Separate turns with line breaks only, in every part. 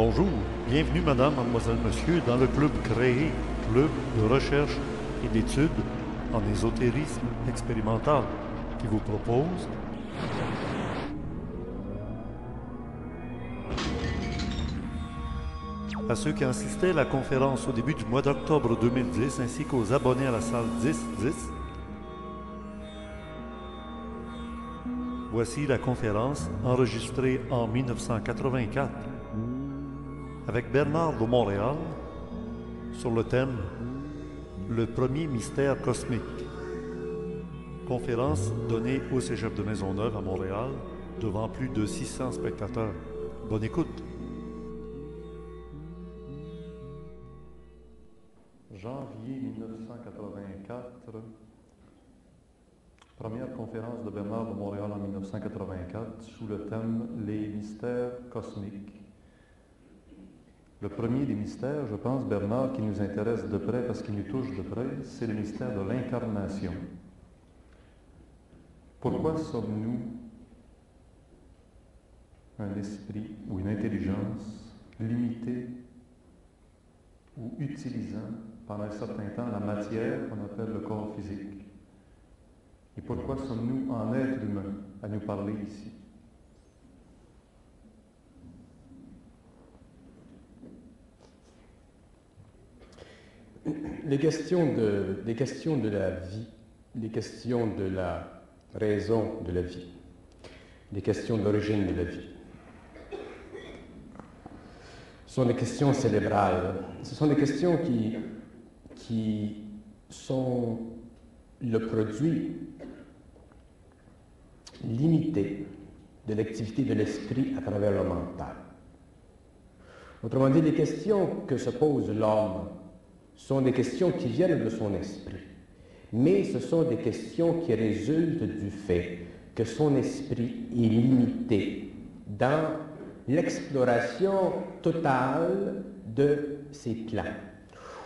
Bonjour, bienvenue madame, mademoiselle, monsieur dans le club créé, club de recherche et d'études en ésotérisme expérimental qui vous propose à ceux qui assistaient à la conférence au début du mois d'octobre 2010 ainsi qu'aux abonnés à la salle 10-10. Voici la conférence enregistrée en 1984 avec Bernard de Montréal sur le thème Le premier mystère cosmique. Conférence donnée au Cégep de Maisonneuve à Montréal devant plus de 600 spectateurs. Bonne écoute. Janvier 1984. Première conférence de Bernard de Montréal en 1984 sous le thème Les mystères cosmiques. Le premier des mystères, je pense, Bernard, qui nous intéresse de près parce qu'il nous touche de près, c'est le mystère de l'incarnation. Pourquoi sommes-nous un esprit ou une intelligence limitée ou utilisant pendant un certain temps la matière qu'on appelle le corps physique? Et pourquoi sommes-nous en être humain à nous parler ici?
Les questions, de, la vie, les questions de la raison de la vie, les questions d'origine de la vie, sont des questions cérébrales. Ce sont des questions qui, qui sont le produit limité de l'activité de l'esprit à travers le mental. Autrement dit, les questions que se pose l'homme sont des questions qui viennent de son esprit, mais ce sont des questions qui résultent du fait que son esprit est limité dans l'exploration totale de ses plans.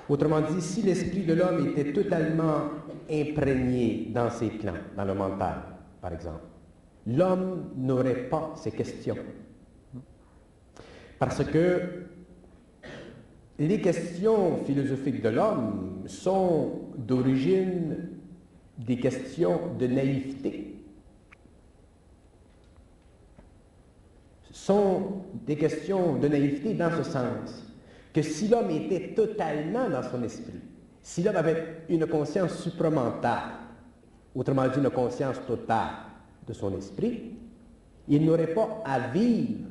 Autrement dit, si l'esprit de l'homme était totalement imprégné dans ses plans, dans le mental, par exemple, l'homme n'aurait pas ces questions. Parce que les questions philosophiques de l'homme sont d'origine des questions de naïveté. sont des questions de naïveté dans ce sens que si l'homme était totalement dans son esprit, si l'homme avait une conscience supramentale, autrement dit une conscience totale de son esprit, il n'aurait pas à vivre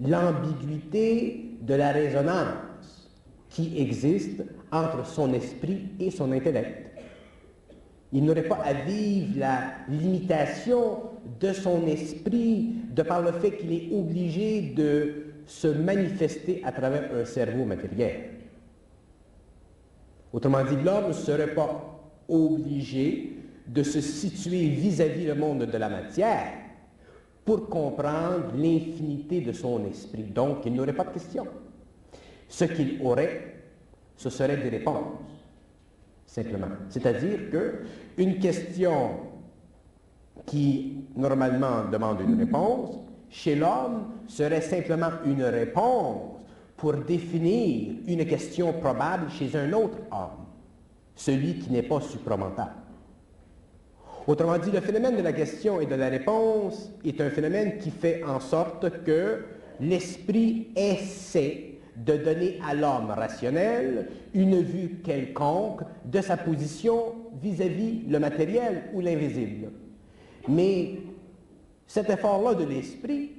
l'ambiguïté de la résonance qui existe entre son esprit et son intellect. Il n'aurait pas à vivre la limitation de son esprit de par le fait qu'il est obligé de se manifester à travers un cerveau matériel. Autrement dit, l'homme ne serait pas obligé de se situer vis-à-vis le monde de la matière pour comprendre l'infinité de son esprit. Donc, il n'aurait pas de questions. Ce qu'il aurait, ce serait des réponses, simplement. C'est-à-dire que une question qui normalement demande une réponse, chez l'homme serait simplement une réponse pour définir une question probable chez un autre homme, celui qui n'est pas supramental. Autrement dit, le phénomène de la question et de la réponse est un phénomène qui fait en sorte que l'esprit essaie de donner à l'homme rationnel une vue quelconque de sa position vis-à-vis le matériel ou l'invisible. Mais cet effort-là de l'esprit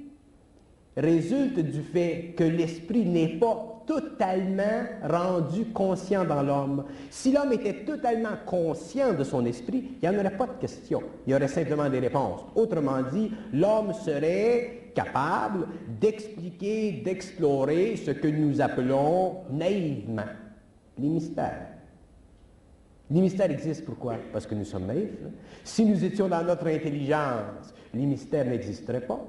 résulte du fait que l'esprit n'est pas totalement rendu conscient dans l'homme. Si l'homme était totalement conscient de son esprit, il n'y en aurait pas de questions. Il y aurait simplement des réponses. Autrement dit, l'homme serait capable d'expliquer, d'explorer ce que nous appelons naïvement les mystères. Les mystères existent pourquoi? Parce que nous sommes naïfs. Si nous étions dans notre intelligence, les mystères n'existeraient pas.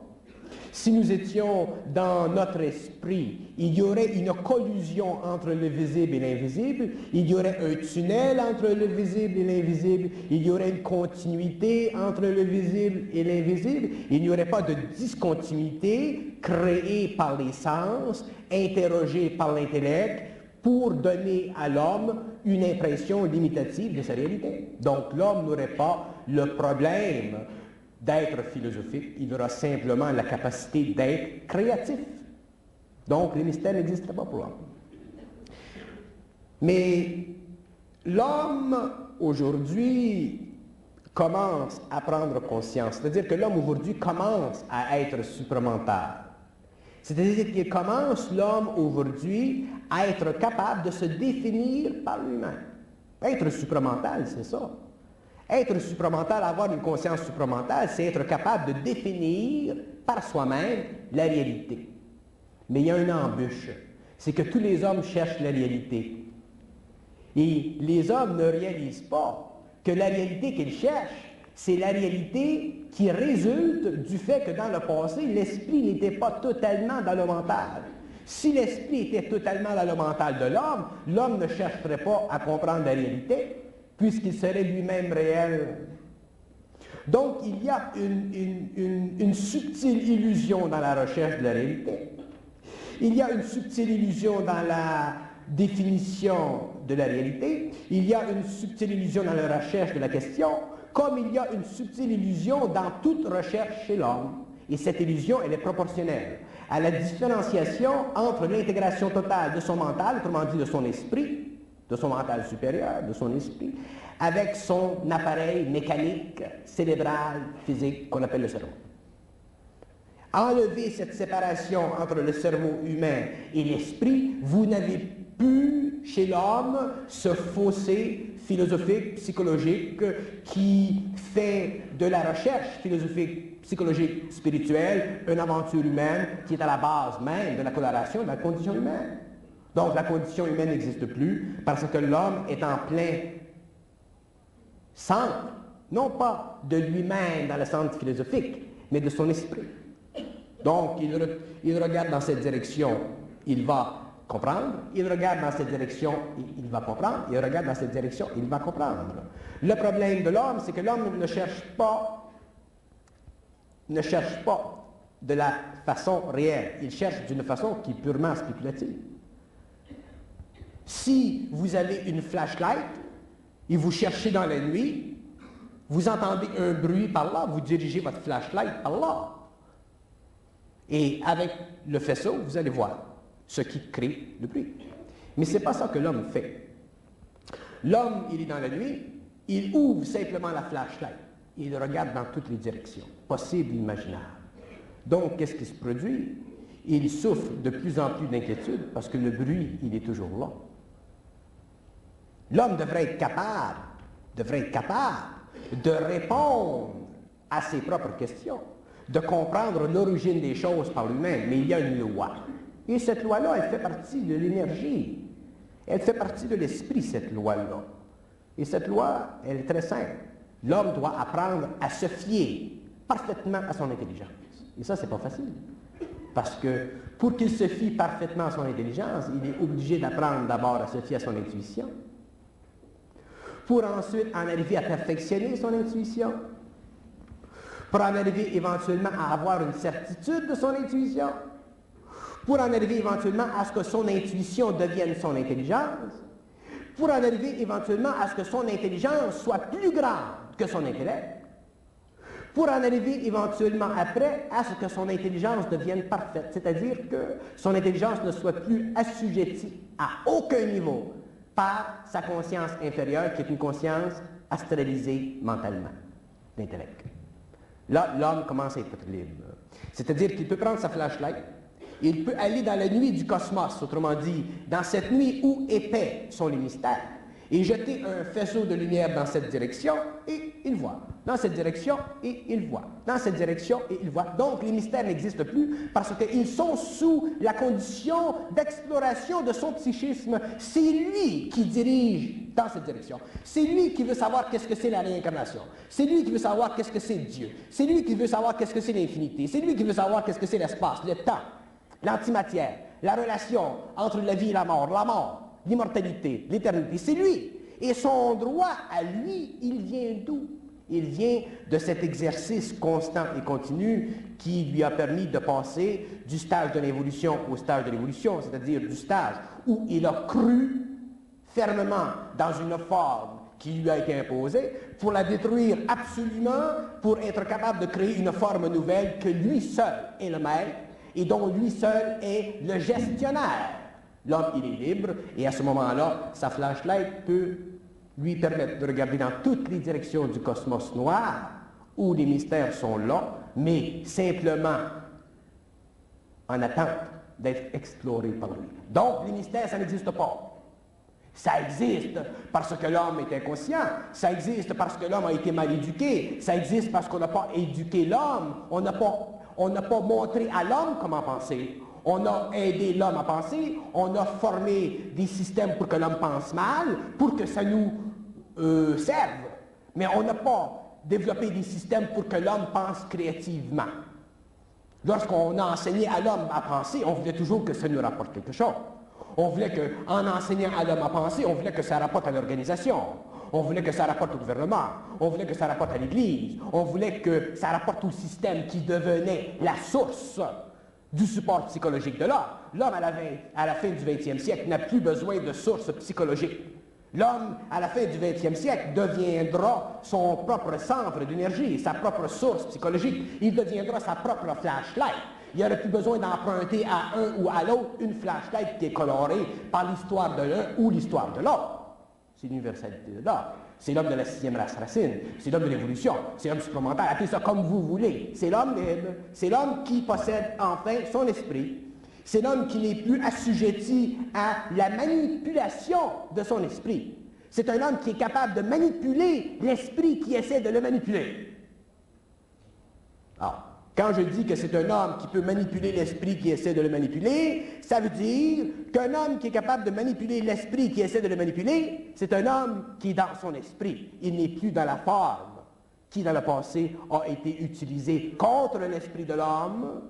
Si nous étions dans notre esprit, il y aurait une collusion entre le visible et l'invisible, il y aurait un tunnel entre le visible et l'invisible, il y aurait une continuité entre le visible et l'invisible, il n'y aurait pas de discontinuité créée par les sens, interrogée par l'intellect, pour donner à l'homme une impression limitative de sa réalité. Donc l'homme n'aurait pas le problème d'être philosophique, il aura simplement la capacité d'être créatif. Donc les mystères n'existeraient pas pour l'homme. Mais l'homme aujourd'hui commence à prendre conscience, c'est-à-dire que l'homme aujourd'hui commence à être supramental. C'est-à-dire qu'il commence, l'homme aujourd'hui, à être capable de se définir par lui-même. Être supramental, c'est ça. Être supramental, avoir une conscience supramentale, c'est être capable de définir par soi-même la réalité. Mais il y a une embûche. C'est que tous les hommes cherchent la réalité. Et les hommes ne réalisent pas que la réalité qu'ils cherchent, c'est la réalité qui résulte du fait que dans le passé, l'esprit n'était pas totalement dans le mental. Si l'esprit était totalement dans le mental de l'homme, l'homme ne chercherait pas à comprendre la réalité, puisqu'il serait lui-même réel. Donc, il y a une, subtile illusion dans la recherche de la réalité. Il y a une subtile illusion dans la définition de la réalité. Il y a une subtile illusion dans la recherche de la question comme il y a une subtile illusion dans toute recherche chez l'homme. Et cette illusion, elle est proportionnelle à la différenciation entre l'intégration totale de son mental, autrement dit de son esprit, de son mental supérieur, de son esprit, avec son appareil mécanique, cérébral, physique qu'on appelle le cerveau. Enlever cette séparation entre le cerveau humain et l'esprit, vous n'avez plus chez l'homme ce fossé philosophique, psychologique, qui fait de la recherche philosophique, psychologique, spirituelle, une aventure humaine qui est à la base même de la coloration de la condition humaine. Donc la condition humaine n'existe plus parce que l'homme est en plein centre, non pas de lui-même dans le centre philosophique, mais de son esprit. Donc il, il regarde dans cette direction, il va comprendre, il regarde dans cette direction, il, va comprendre, il regarde dans cette direction, il va comprendre. Le problème de l'homme, c'est que l'homme ne cherche pas, ne cherche pas de la façon réelle, il cherche d'une façon qui est purement spéculative. Si vous avez une flashlight et vous cherchez dans la nuit, vous entendez un bruit par là, vous dirigez votre flashlight par là. Et avec le faisceau, vous allez voir ce qui crée le bruit. Mais ce n'est pas ça que l'homme fait. L'homme, il est dans la nuit, il ouvre simplement la flashlight. Il regarde dans toutes les directions, possibles imaginables. Donc, qu'est-ce qui se produit? Il souffre de plus en plus d'inquiétude parce que le bruit, il est toujours là. L'homme devrait être capable, devrait être capable de répondre à ses propres questions, de comprendre l'origine des choses par lui-même, mais il y a une loi. Et cette loi-là, elle fait partie de l'énergie. Elle fait partie de l'esprit, cette loi-là. Et cette loi, elle est très simple. L'homme doit apprendre à se fier parfaitement à son intelligence. Et ça, c'est pas facile. Parce que pour qu'il se fie parfaitement à son intelligence, il est obligé d'apprendre d'abord à se fier à son intuition. Pour ensuite en arriver à perfectionner son intuition. Pour en arriver éventuellement à avoir une certitude de son intuition pour en arriver éventuellement à ce que son intuition devienne son intelligence, pour en arriver éventuellement à ce que son intelligence soit plus grande que son intellect, pour en arriver éventuellement après à ce que son intelligence devienne parfaite, c'est-à-dire que son intelligence ne soit plus assujettie à aucun niveau par sa conscience inférieure, qui est une conscience astralisée mentalement, l'intellect. Là, l'homme commence à être libre. C'est-à-dire qu'il peut prendre sa flashlight, il peut aller dans la nuit du cosmos, autrement dit, dans cette nuit où épais sont les mystères, et jeter un faisceau de lumière dans cette direction, et il voit. dans cette direction et il voit, dans cette direction et il voit. Donc les mystères n'existent plus parce qu'ils sont sous la condition d'exploration de son psychisme. C'est lui qui dirige dans cette direction. C'est lui qui veut savoir qu'est-ce que c'est la réincarnation. C'est lui qui veut savoir qu'est-ce que c'est Dieu. C'est lui qui veut savoir qu'est-ce que c'est l'infinité. C'est lui qui veut savoir qu'est-ce que c'est l'espace, le temps, l'antimatière, la relation entre la vie et la mort, la mort, l'immortalité, l'éternité. C'est lui. Et son droit à lui, il vient d'où? Il vient de cet exercice constant et continu qui lui a permis de passer du stage de l'évolution au stage de l'évolution, c'est-à-dire du stage où il a cru fermement dans une forme qui lui a été imposée, pour la détruire absolument, pour être capable de créer une forme nouvelle que lui seul est le maître et dont lui seul est le gestionnaire. L'homme, il est libre, et à ce moment-là, sa flashlight peut lui permettre de regarder dans toutes les directions du cosmos noir, où les mystères sont là, mais simplement en attente d'être explorés par lui. Donc, les mystères, ça n'existe pas. Ça existe parce que l'homme est inconscient, ça existe parce que l'homme a été mal éduqué, ça existe parce qu'on n'a pas éduqué l'homme, on n'a pas, pas montré à l'homme comment penser, on a aidé l'homme à penser, on a formé des systèmes pour que l'homme pense mal, pour que ça nous euh, serve. Mais on n'a pas développé des systèmes pour que l'homme pense créativement. Lorsqu'on a enseigné à l'homme à penser, on voulait toujours que ça nous rapporte quelque chose. On voulait qu'en enseignant à l'homme à penser, on voulait que ça rapporte à l'organisation. On voulait que ça rapporte au gouvernement. On voulait que ça rapporte à l'Église. On voulait que ça rapporte au système qui devenait la source du support psychologique de l'homme. L'homme, à, la fin du 20e siècle, n'a plus besoin de sources psychologiques. L'homme, à la fin du 20e siècle, deviendra son propre centre d'énergie, sa propre source psychologique. Il deviendra sa propre flashlight. Il n'y aurait plus besoin d'emprunter à un ou à l'autre une flashlight qui est colorée par l'histoire de l'un ou l'histoire de l'autre. C'est l'universalité de l'homme. C'est l'homme de la sixième race racine. C'est l'homme de l'évolution. C'est l'homme supplémentaire. Appelez ça comme vous voulez. C'est l'homme libre. C'est l'homme qui possède enfin son esprit. C'est l'homme qui n'est plus assujetti à la manipulation de son esprit. C'est un homme qui est capable de manipuler l'esprit qui essaie de le manipuler. Alors, quand je dis que c'est un homme qui peut manipuler l'esprit qui essaie de le manipuler, ça veut dire qu'un homme qui est capable de manipuler l'esprit qui essaie de le manipuler, c'est un homme qui est dans son esprit. Il n'est plus dans la forme qui, dans le passé, a été utilisée contre l'esprit de l'homme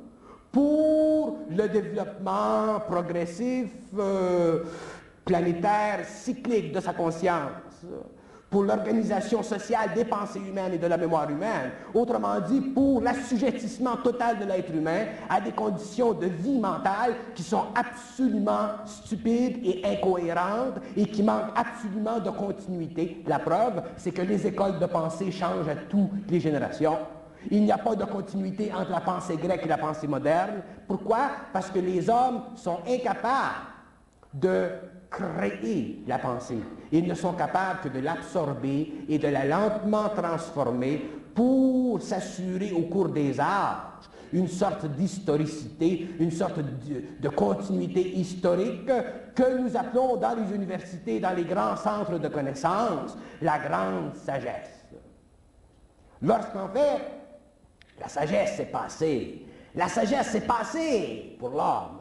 pour le développement progressif, euh, planétaire, cyclique de sa conscience pour l'organisation sociale des pensées humaines et de la mémoire humaine. Autrement dit, pour l'assujettissement total de l'être humain à des conditions de vie mentale qui sont absolument stupides et incohérentes et qui manquent absolument de continuité. La preuve, c'est que les écoles de pensée changent à toutes les générations. Il n'y a pas de continuité entre la pensée grecque et la pensée moderne. Pourquoi? Parce que les hommes sont incapables de créer la pensée. Ils ne sont capables que de l'absorber et de la lentement transformer pour s'assurer au cours des âges une sorte d'historicité, une sorte de, continuité historique que nous appelons dans les universités, dans les grands centres de connaissances, la grande sagesse. Lorsqu'en fait, la sagesse s'est passée, la sagesse s'est passée pour l'homme,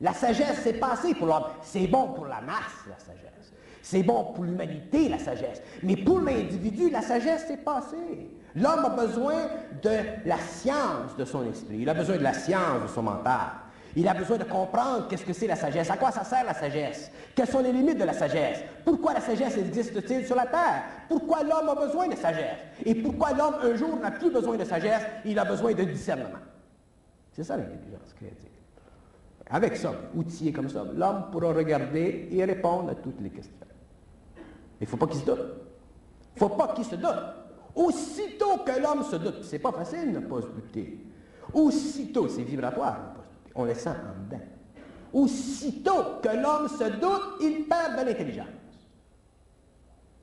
la sagesse, c'est passé pour l'homme. C'est bon pour la masse, la sagesse. C'est bon pour l'humanité, la sagesse. Mais pour l'individu, la sagesse, c'est passé. L'homme a besoin de la science de son esprit. Il a besoin de la science de son mental. Il a besoin de comprendre qu'est-ce que c'est la sagesse, à quoi ça sert la sagesse, quelles sont les limites de la sagesse, pourquoi la sagesse existe-t-il sur la terre, pourquoi l'homme a besoin de sagesse, et pourquoi l'homme un jour n'a plus besoin de sagesse, il a besoin de discernement. C'est ça l'intelligence créative. Avec ça, outillé comme ça, l'homme pourra regarder et répondre à toutes les questions. Il ne faut pas qu'il se doute. Il ne faut pas qu'il se doute. Aussitôt que l'homme se doute, c'est pas facile de ne pas se douter. Aussitôt, c'est vibratoire, on le sent en dedans. Aussitôt que l'homme se doute, il perd de l'intelligence.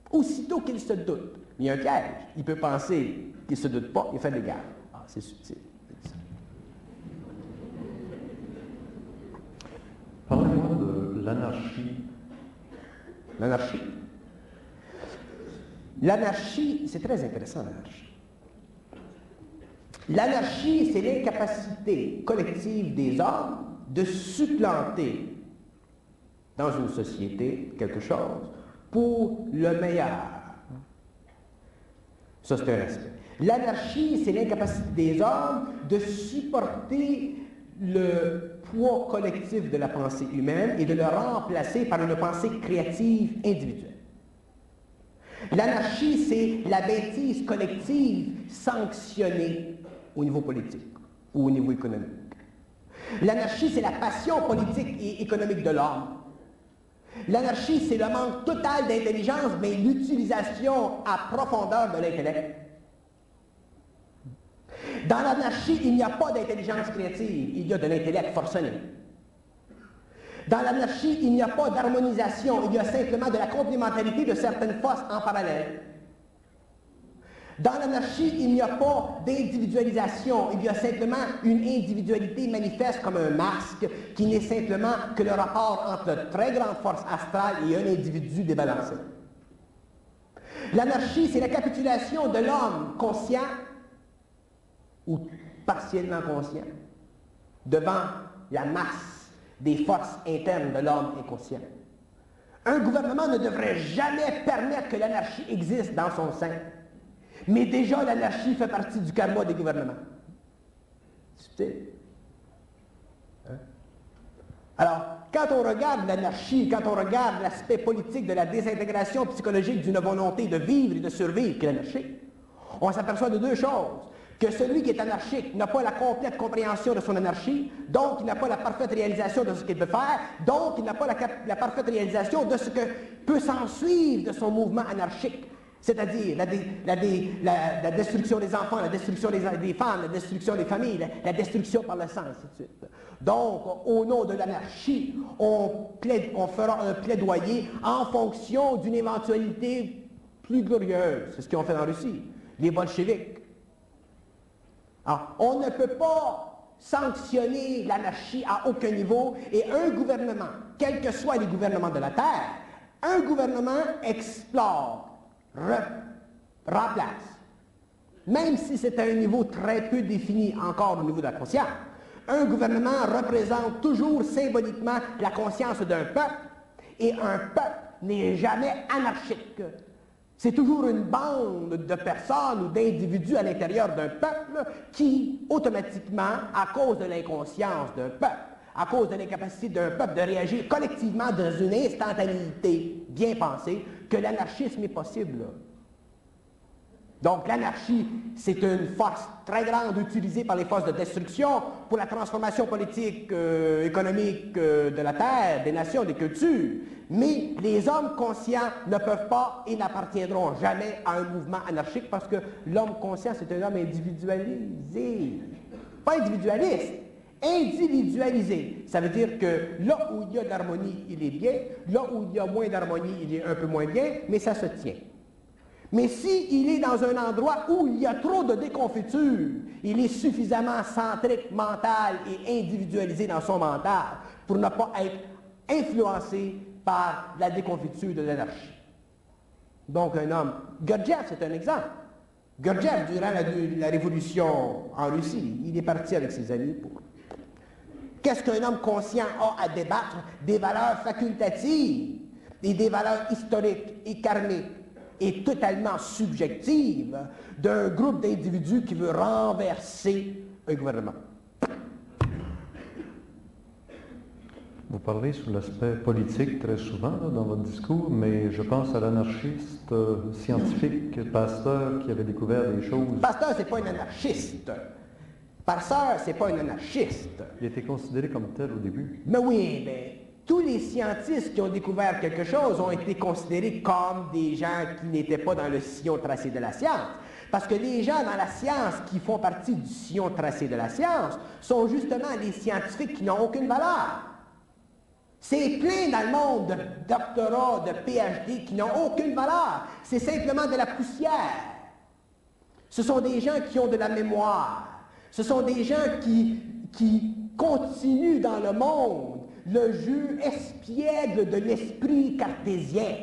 Aussitôt qu'il se doute, il y a un piège. Il peut penser qu'il ne se doute pas, il fait des gars. Ah, c'est subtil.
Parlez-moi de l'anarchie.
L'anarchie. L'anarchie, c'est très intéressant l'anarchie. L'anarchie, c'est l'incapacité collective des hommes de supplanter dans une société quelque chose pour le meilleur. Ça, c'est un aspect. L'anarchie, c'est l'incapacité des hommes de supporter le poids collectif de la pensée humaine et de le remplacer par une pensée créative individuelle. L'anarchie, c'est la bêtise collective sanctionnée au niveau politique ou au niveau économique. L'anarchie, c'est la passion politique et économique de l'homme. L'anarchie, c'est le manque total d'intelligence, mais l'utilisation à profondeur de l'intellect. Dans l'anarchie, il n'y a pas d'intelligence créative, il y a de l'intellect forcené. Dans l'anarchie, il n'y a pas d'harmonisation, il y a simplement de la complémentarité de certaines forces en parallèle. Dans l'anarchie, il n'y a pas d'individualisation, il y a simplement une individualité manifeste comme un masque qui n'est simplement que le rapport entre très grande force astrale et un individu débalancé. L'anarchie, c'est la capitulation de l'homme conscient ou partiellement conscient devant la masse des forces internes de l'homme inconscient. Un gouvernement ne devrait jamais permettre que l'anarchie existe dans son sein. Mais déjà, l'anarchie fait partie du karma des gouvernements. Hein? Alors, quand on regarde l'anarchie, quand on regarde l'aspect politique de la désintégration psychologique d'une volonté de vivre et de survivre, qui est l'anarchie, on s'aperçoit de deux choses que celui qui est anarchique n'a pas la complète compréhension de son anarchie, donc il n'a pas la parfaite réalisation de ce qu'il veut faire, donc il n'a pas la, parfaite réalisation de ce que peut s'en suivre de son mouvement anarchique, c'est-à-dire la, destruction des enfants, la destruction des, femmes, la destruction des familles, la, destruction par le sang, ainsi de suite. Donc, au nom de l'anarchie, on, on fera un plaidoyer en fonction d'une éventualité plus glorieuse. C'est ce qu'ils ont fait en Russie. Les bolcheviks ah, on ne peut pas sanctionner l'anarchie à aucun niveau et un gouvernement, quels que soient les gouvernements de la Terre, un gouvernement explore, remplace, même si c'est à un niveau très peu défini encore au niveau de la conscience. Un gouvernement représente toujours symboliquement la conscience d'un peuple et un peuple n'est jamais anarchique. C'est toujours une bande de personnes ou d'individus à l'intérieur d'un peuple qui, automatiquement, à cause de l'inconscience d'un peuple, à cause de l'incapacité d'un peuple de réagir collectivement dans une instantanéité bien pensée, que l'anarchisme est possible. Donc l'anarchie, c'est une force très grande utilisée par les forces de destruction pour la transformation politique, euh, économique euh, de la Terre, des nations, des cultures. Mais les hommes conscients ne peuvent pas et n'appartiendront jamais à un mouvement anarchique parce que l'homme conscient, c'est un homme individualisé. Pas individualiste, individualisé. Ça veut dire que là où il y a de l'harmonie, il est bien. Là où il y a moins d'harmonie, il est un peu moins bien, mais ça se tient. Mais s'il est dans un endroit où il y a trop de déconfiture, il est suffisamment centrique, mental et individualisé dans son mental pour ne pas être influencé par la déconfiture de l'anarchie. Donc un homme, Gurdjieff c'est un exemple. Gurdjieff, durant la, la, révolution en Russie, il est parti avec ses amis pour... Qu'est-ce qu'un homme conscient a à débattre Des valeurs facultatives et des valeurs historiques et karmiques? Et totalement subjective d'un groupe d'individus qui veut renverser un gouvernement.
Vous parlez sur l'aspect politique très souvent dans votre discours, mais je pense à l'anarchiste euh, scientifique Pasteur qui avait découvert des choses.
Pasteur, c'est pas un anarchiste. Pasteur, c'est pas un anarchiste.
Il était considéré comme tel au début.
Mais oui, mais tous les scientistes qui ont découvert quelque chose ont été considérés comme des gens qui n'étaient pas dans le sillon tracé de la science. Parce que les gens dans la science qui font partie du sillon tracé de la science sont justement les scientifiques qui n'ont aucune valeur. C'est plein dans le monde de doctorats, de PhD qui n'ont aucune valeur. C'est simplement de la poussière. Ce sont des gens qui ont de la mémoire. Ce sont des gens qui continuent dans le monde le jeu espiègle de l'esprit cartésien.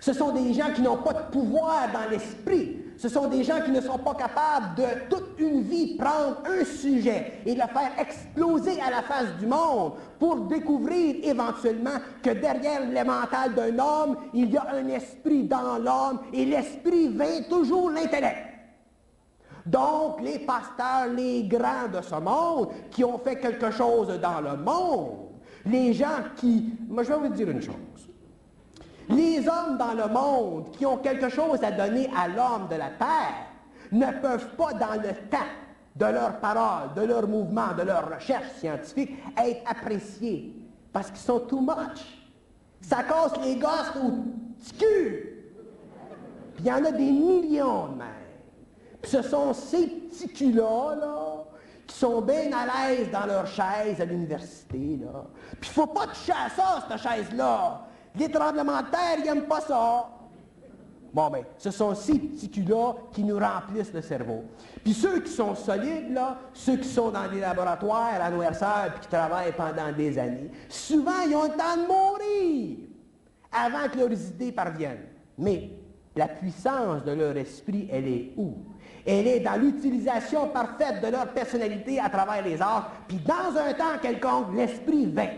Ce sont des gens qui n'ont pas de pouvoir dans l'esprit. Ce sont des gens qui ne sont pas capables de toute une vie prendre un sujet et le faire exploser à la face du monde pour découvrir éventuellement que derrière le mental d'un homme, il y a un esprit dans l'homme et l'esprit vint toujours l'intellect. Donc, les pasteurs, les grands de ce monde, qui ont fait quelque chose dans le monde, les gens qui... Moi, je vais vous dire une chose. Les hommes dans le monde qui ont quelque chose à donner à l'homme de la terre ne peuvent pas, dans le temps de leurs paroles, de leurs mouvements, de leurs recherches scientifiques, être appréciés parce qu'ils sont too much. Ça casse les gosses au cul. Puis il y en a des millions de même. Puis ce sont ces petits culs-là, là, qui sont bien à l'aise dans leur chaise à l'université. Là. Puis faut pas toucher à ça, cette chaise-là. Les tremblements de terre, ils n'aiment pas ça. Bon, ben, ce sont ces petits culs-là qui nous remplissent le cerveau. Puis ceux qui sont solides, là, ceux qui sont dans des laboratoires à noirceur puis qui travaillent pendant des années, souvent, ils ont le temps de mourir avant que leurs idées parviennent. Mais la puissance de leur esprit, elle est où? Elle est dans l'utilisation parfaite de leur personnalité à travers les arts. Puis dans un temps quelconque, l'esprit vint.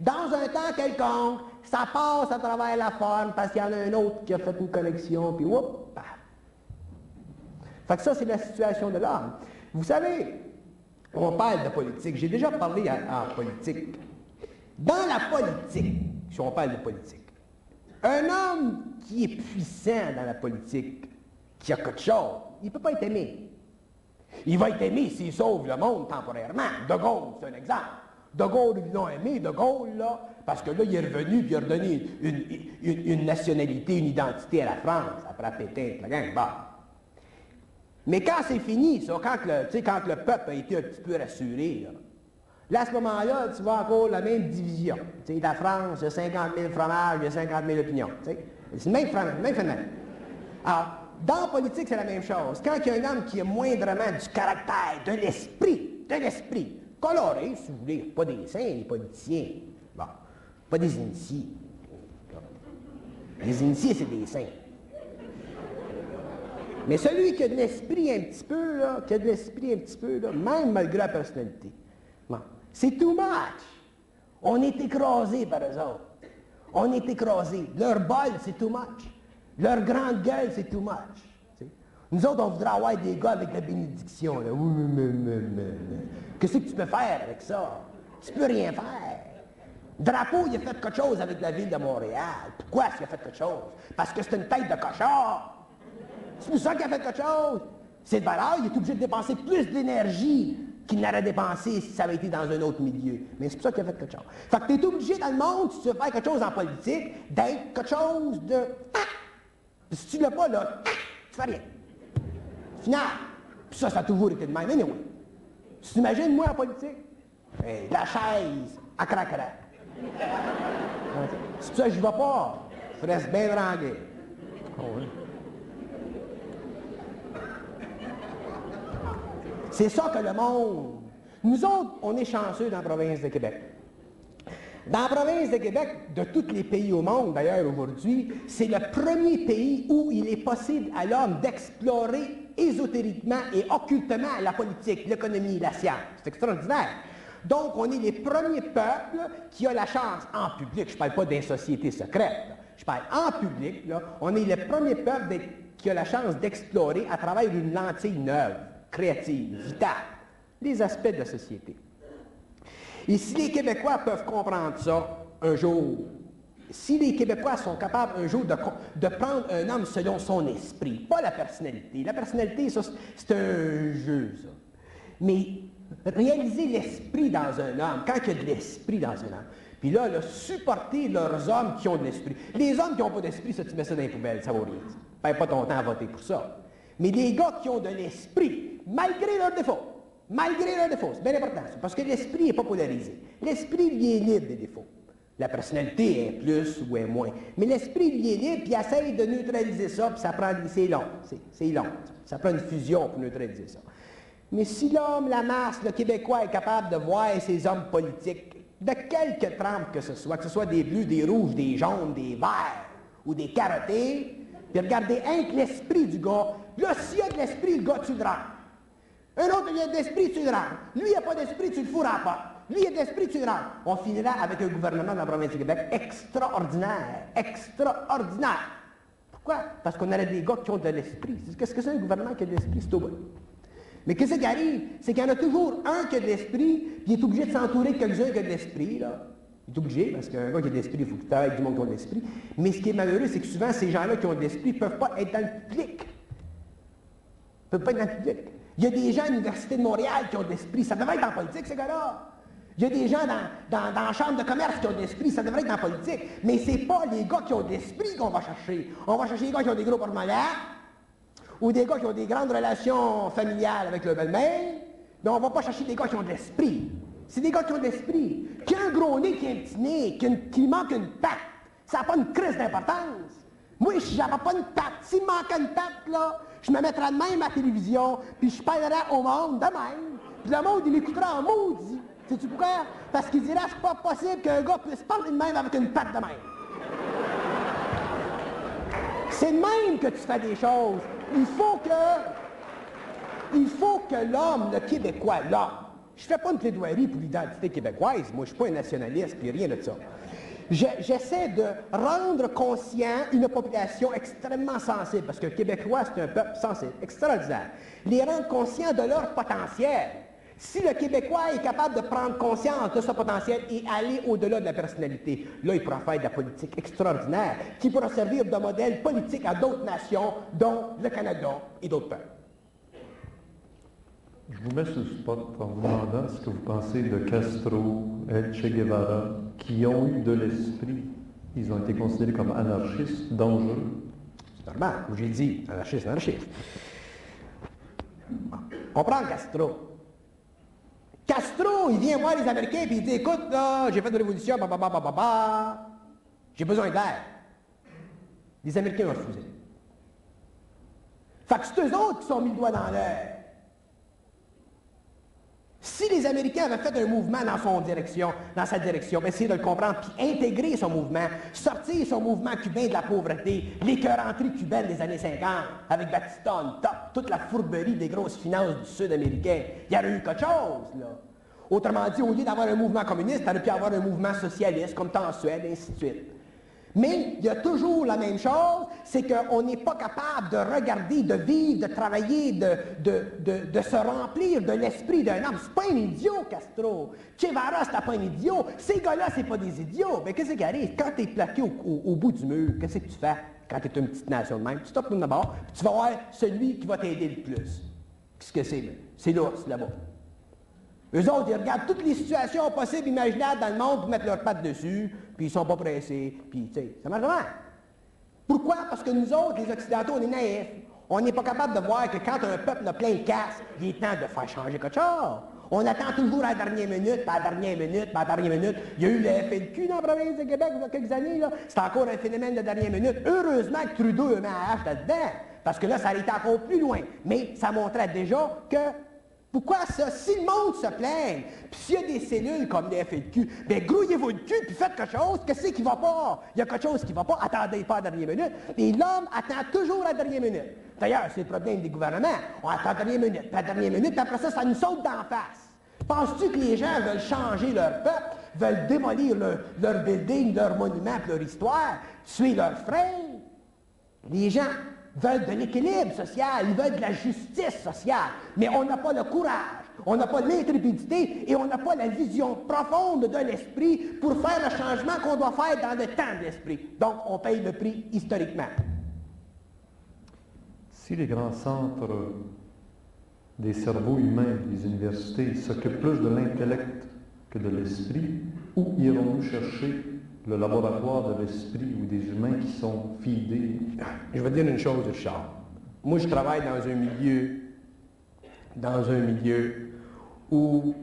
Dans un temps quelconque, ça passe à travers la forme parce qu'il y en a un autre qui a fait une connexion, puis whoop. Fait que ça, c'est la situation de l'homme. Vous savez, on parle de politique. J'ai déjà parlé en, politique. Dans la politique, si on parle de politique, un homme qui est puissant dans la politique, qui a quelque chose, il ne peut pas être aimé. Il va être aimé s'il sauve le monde temporairement. De Gaulle, c'est un exemple. De Gaulle, ils l'ont aimé, De Gaulle, là, parce que là, il est revenu, puis il a redonné une, nationalité, une identité à la France, après Pétain, la gang, bah. Mais quand c'est fini, ça, quand le, quand le peuple a été un petit peu rassuré, là, à ce moment-là, tu vois encore la même division. la France, il y a 50 000 fromages, il y a 50 000 opinions. C'est le même phénomène. Alors, dans la politique, c'est la même chose. Quand il y a un homme qui a moindrement du caractère, de l'esprit, de l'esprit, coloré, si vous voulez, pas des saints, des politiciens, bon, pas des initiés. Les initiés, c'est des saints. Mais celui qui a de l'esprit un petit peu, qui a de l'esprit un petit peu, même malgré la personnalité, c'est too much. On est écrasé par eux autres. On est écrasé. Leur bol, c'est too much. Leur grande gueule, c'est too much. Nous autres, on voudrait avoir des gars avec la bénédiction. Qu'est-ce que tu peux faire avec ça? Tu peux rien faire. Drapeau, il a fait quelque chose avec la ville de Montréal. Pourquoi est-ce qu'il a fait quelque chose? Parce que c'est une tête de cochon. C'est pour ça qu'il a fait quelque chose. C'est de valeur, il est obligé de dépenser plus d'énergie qu'il n'aurait dépensé si ça avait été dans un autre milieu. Mais c'est pour ça qu'il a fait quelque chose. Fait que tu es obligé dans le monde, si tu veux faire quelque chose en politique, d'être quelque chose de... Si tu l'as pas, là, tu fais rien. Final. Puis ça, ça a toujours été de même. Anyway. Tu t'imagines, moi, en politique? la chaise à pour ça que je ne vais pas. Je reste bien rangué. Oh, C'est ça que le monde. Nous autres, on est chanceux dans la province de Québec. Dans la province de Québec, de tous les pays au monde d'ailleurs aujourd'hui, c'est le premier pays où il est possible à l'homme d'explorer ésotériquement et occultement la politique, l'économie, la science. C'est extraordinaire. Donc, on est les premiers peuples qui ont la chance, en public, je ne parle pas d'une société secrète, je parle en public, on est les premiers peuples qui ont la chance d'explorer à travers une lentille neuve, créative, vitale, les aspects de la société. Et si les Québécois peuvent comprendre ça un jour, si les Québécois sont capables un jour de, prendre un homme selon son esprit, pas la personnalité. La personnalité, ça, c'est un jeu, ça. Mais réaliser l'esprit dans un homme, quand il y a de l'esprit dans un homme, puis là, supporter leurs hommes qui ont de l'esprit. Les hommes qui n'ont pas d'esprit, ça, tu mets ça dans les poubelles, ça vaut rien. Perds pas ton temps à voter pour ça. Mais les gars qui ont de l'esprit, malgré leurs défauts, malgré leurs défauts. C'est bien important, parce que l'esprit n'est pas polarisé. L'esprit, lui, est libre des défauts. La personnalité est plus ou est moins. Mais l'esprit, lui, est libre, puis essaye de neutraliser ça, puis ça prend... C'est long, c'est long. Ça prend une fusion pour neutraliser ça. Mais si l'homme, la masse, le Québécois est capable de voir ces hommes politiques, de quelque trempe que ce soit, que ce soit des bleus, des rouges, des jaunes, des verts ou des carottés, puis regarder un l'esprit du gars, Là, s'il y a de l'esprit, le gars, tu le. Un autre, il a de l'esprit, tu le rends. Lui, il n'a pas d'esprit, tu le fourras pas. Lui, il a de l'esprit, tu le rends. On finira avec un gouvernement de la province du Québec extraordinaire. Extraordinaire. Pourquoi? Parce qu'on aurait des gars qui ont de l'esprit. Qu'est-ce que c'est un gouvernement qui a de l'esprit? C'est au bout. Mais qu'est-ce qui arrive? C'est qu'il y en a toujours un qui a de l'esprit, puis il est obligé de s'entourer de quelqu'un qui a de l'esprit, là. Il est obligé, parce qu'un gars qui a de l'esprit, il faut qu'il travaille avec du monde qui a de l'esprit. Mais ce qui est malheureux, c'est que souvent, ces gens-là qui ont de l'esprit ne peuvent pas être dans le public. Ils ne peuvent pas être dans le public. Il y a des gens à l'Université de Montréal qui ont de l'esprit. Ça devrait être en politique, ces gars-là. Il y a des gens dans, dans, la chambre de commerce qui ont de l'esprit, ça devrait être en politique. Mais ce n'est pas les gars qui ont de l'esprit qu'on va chercher. On va chercher les gars qui ont des gros porte-monnaies, ou des gars qui ont des grandes relations familiales avec le belle-mère, mais on ne va pas chercher des gars qui ont de l'esprit. C'est des gars qui ont de l'esprit. Qui a un gros nez, qui a un petit nez, qui, manque une patte, ça n'a pas une crise d'importance. Moi, si j'avais pas une patte, s'il me manquait une patte, là, je me mettrais de même à la télévision, puis je parlerais au monde de même. Puis le monde, il écouterait en maudit. Sais-tu pourquoi? Parce qu'il dirait, c'est pas possible qu'un gars puisse parler de même avec une patte de même. C'est de même que tu fais des choses. Il faut que, il faut que l'homme, le Québécois, là, je fais pas une plaidoirie pour l'identité québécoise, moi je suis pas un nationaliste, puis rien de ça. J'essaie de rendre conscient une population extrêmement sensible, parce que Québécois, c'est un peuple sensible, extraordinaire. Les rendre conscients de leur potentiel. Si le Québécois est capable de prendre conscience de ce potentiel et aller au-delà de la personnalité, là, il pourra faire de la politique extraordinaire qui pourra servir de modèle politique à d'autres nations, dont le Canada et d'autres peuples.
Je vous mets sur le spot en vous demandant ce que vous pensez de Castro et Che Guevara, qui ont eu de l'esprit. Ils ont été considérés comme anarchistes, dangereux.
C'est normal, j'ai dit anarchiste, anarchiste. On prend Castro. Castro, il vient voir les Américains et il dit Écoute, là, j'ai fait une révolution, bah, bah, bah, j'ai besoin d'air. Les Américains ont refusé. Fait que c'est eux autres qui sont mis le doigt dans l'air. Si les Américains avaient fait un mouvement dans son direction, dans sa direction, essayer de le comprendre, puis intégrer son mouvement, sortir son mouvement cubain de la pauvreté, l'écœuranterie cubaine des années 50, avec Batista top, toute la fourberie des grosses finances du Sud américain, il y aurait eu quelque chose, là. Autrement dit, au lieu d'avoir un mouvement communiste, il aurait pu avoir un mouvement socialiste, comme en Suède, et ainsi de suite. Mais il y a toujours la même chose, c'est qu'on n'est pas capable de regarder, de vivre, de travailler, de, se remplir de l'esprit d'un homme. C'est pas un idiot, Castro. Che Guevara, c'est pas un idiot. Ces gars-là, c'est pas des idiots. Mais qu'est-ce qui arrive? Quand tu es plaqué au, bout du mur, qu'est-ce que tu fais quand tu es une petite nation de même? Tu stoppes d'abord, puis tu vas voir celui qui va t'aider le plus. Qu'est-ce que c'est? C'est l'ours, là-bas. Eux autres, ils regardent toutes les situations possibles, imaginables dans le monde pour mettre leurs pattes dessus, puis ils sont pas pressés, puis tu sais, ça marche vraiment. Pourquoi? Parce que nous autres, les Occidentaux, on est naïfs. On n'est pas capable de voir que quand un peuple a plein de casse, il est temps de faire changer quelque chose. On attend toujours à la dernière minute, pas à la dernière minute, pas à la dernière minute. Il y a eu le FLQ dans la province de Québec il y a quelques années. C'est encore un phénomène de dernière minute. Heureusement que Trudeau a mis un H là-dedans, parce que là, ça allait encore plus loin. Mais ça montrait déjà que pourquoi ça? Si le monde se plaint, puis s'il y a des cellules comme les FLQ, bien grouillez-vous le cul, puis faites quelque chose, qu'est-ce qui va pas? Il y a quelque chose qui va pas, attendez pas à la dernière minute. Et l'homme attend toujours à la dernière minute. D'ailleurs, c'est le problème des gouvernements. On attend à la dernière minute, puis à la dernière minute, puis après ça, ça nous saute d'en face. Penses-tu que les gens veulent changer leur peuple, veulent démolir leur, leur building, leur monument, leur histoire, tuer leurs frères? Les gens veulent de l'équilibre social, ils veulent de la justice sociale, mais on n'a pas le courage, on n'a pas l'intrépidité et on n'a pas la vision profonde de l'esprit pour faire le changement qu'on doit faire dans le temps de l'esprit. Donc, on paye le prix historiquement.
Si les grands centres des cerveaux humains des universités s'occupent plus de l'intellect que de l'esprit, où irons-nous chercher le laboratoire de l'esprit ou des humains qui sont fidés.
Je vais dire une chose, Richard. Moi, je travaille dans un milieu, dans un milieu où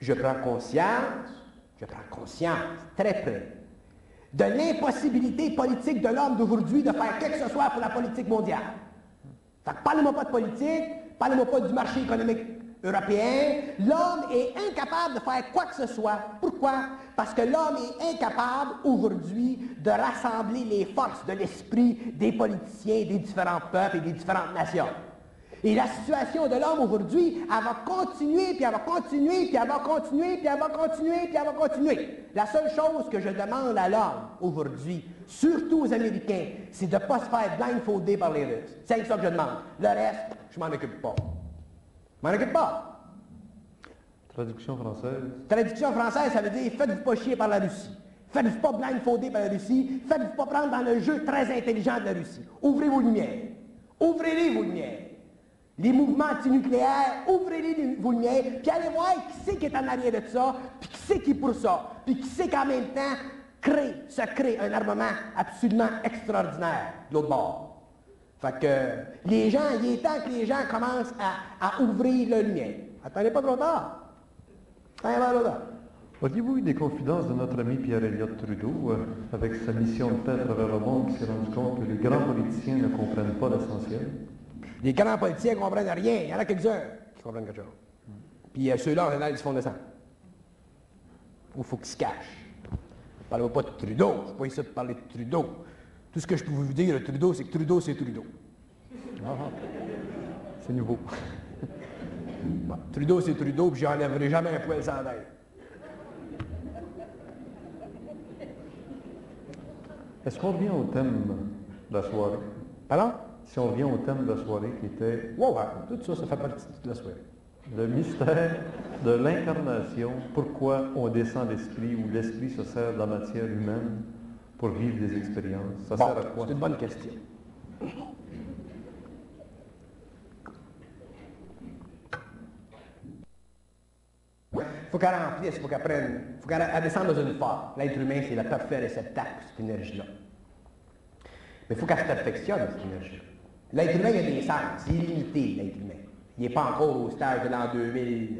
je prends conscience, je prends conscience très près de l'impossibilité politique de l'homme d'aujourd'hui de faire quelque que ce soit pour la politique mondiale. Fait que parlez-moi pas de politique, parlez-moi pas du marché économique européen, l'homme est incapable de faire quoi que ce soit. Pourquoi? Parce que l'homme est incapable aujourd'hui de rassembler les forces de l'esprit des politiciens des différents peuples et des différentes nations. Et la situation de l'homme aujourd'hui, elle va continuer, puis elle va continuer, puis elle va continuer, puis elle va continuer, puis elle va continuer. La seule chose que je demande à l'homme aujourd'hui, surtout aux Américains, c'est de ne pas se faire blindfolder par les Russes. C'est ça que je demande. Le reste, je m'en occupe pas. M'en occupe pas.
Traduction française.
Traduction française, ça veut dire faites-vous pas chier par la Russie. Faites-vous pas blindfolder par la Russie. Faites-vous pas prendre dans le jeu très intelligent de la Russie. Ouvrez vos lumières. Ouvrez-les vos lumières les mouvements antinucléaires, ouvrez-les vos lumières, puis allez voir qui c'est qui est en arrière de ça, puis qui c'est qui est pour ça, puis qui c'est qu'en même temps crée, se crée un armement absolument extraordinaire de l'autre bord. Fait que les gens, il est temps que les gens commencent à, ouvrir leur lumière. Attendez pas trop tard. Attendez pas trop tard.
Auriez-vous eu des confidences de notre ami Pierre Elliott Trudeau, euh, avec sa mission de paix à travers le monde, qui s'est rendu compte que les grands politiciens ne comprennent pas l'essentiel?
Les grands politiciens ne comprennent rien. Il y en a quelques-uns qui comprennent quelque chose. Puis ceux-là, en général, ils se font descendre. Ou il faut qu'ils se cachent. Parlez pas de Trudeau. Je ne suis pas ici pour parler de Trudeau. Tout ce que je peux vous dire de Trudeau, c'est que Trudeau, c'est Trudeau.
Ah, c'est nouveau.
Trudeau, c'est Trudeau, puis j'enlèverai jamais un poil sans d'air.
Est-ce qu'on revient au thème de la soirée?
Pardon?
Si on revient au thème de la soirée qui était...
Ouais, ouais, tout ça, ça fait partie de la soirée.
Le mystère de l'incarnation, pourquoi on descend l'esprit ou l'esprit se sert de la matière humaine pour vivre des expériences. Ça sert à quoi?
C'est une bonne question. Il faut qu'elle remplisse, il faut qu'elle prenne, il faut qu'elle descende dans une forme. L'être humain, c'est le parfait réceptacle cette énergie-là. Mais il faut qu'elle se perfectionne, cette énergie-là. L'être humain, il a des sens. C'est illimité, l'être humain. Il n'est pas encore au stage de l'an 2000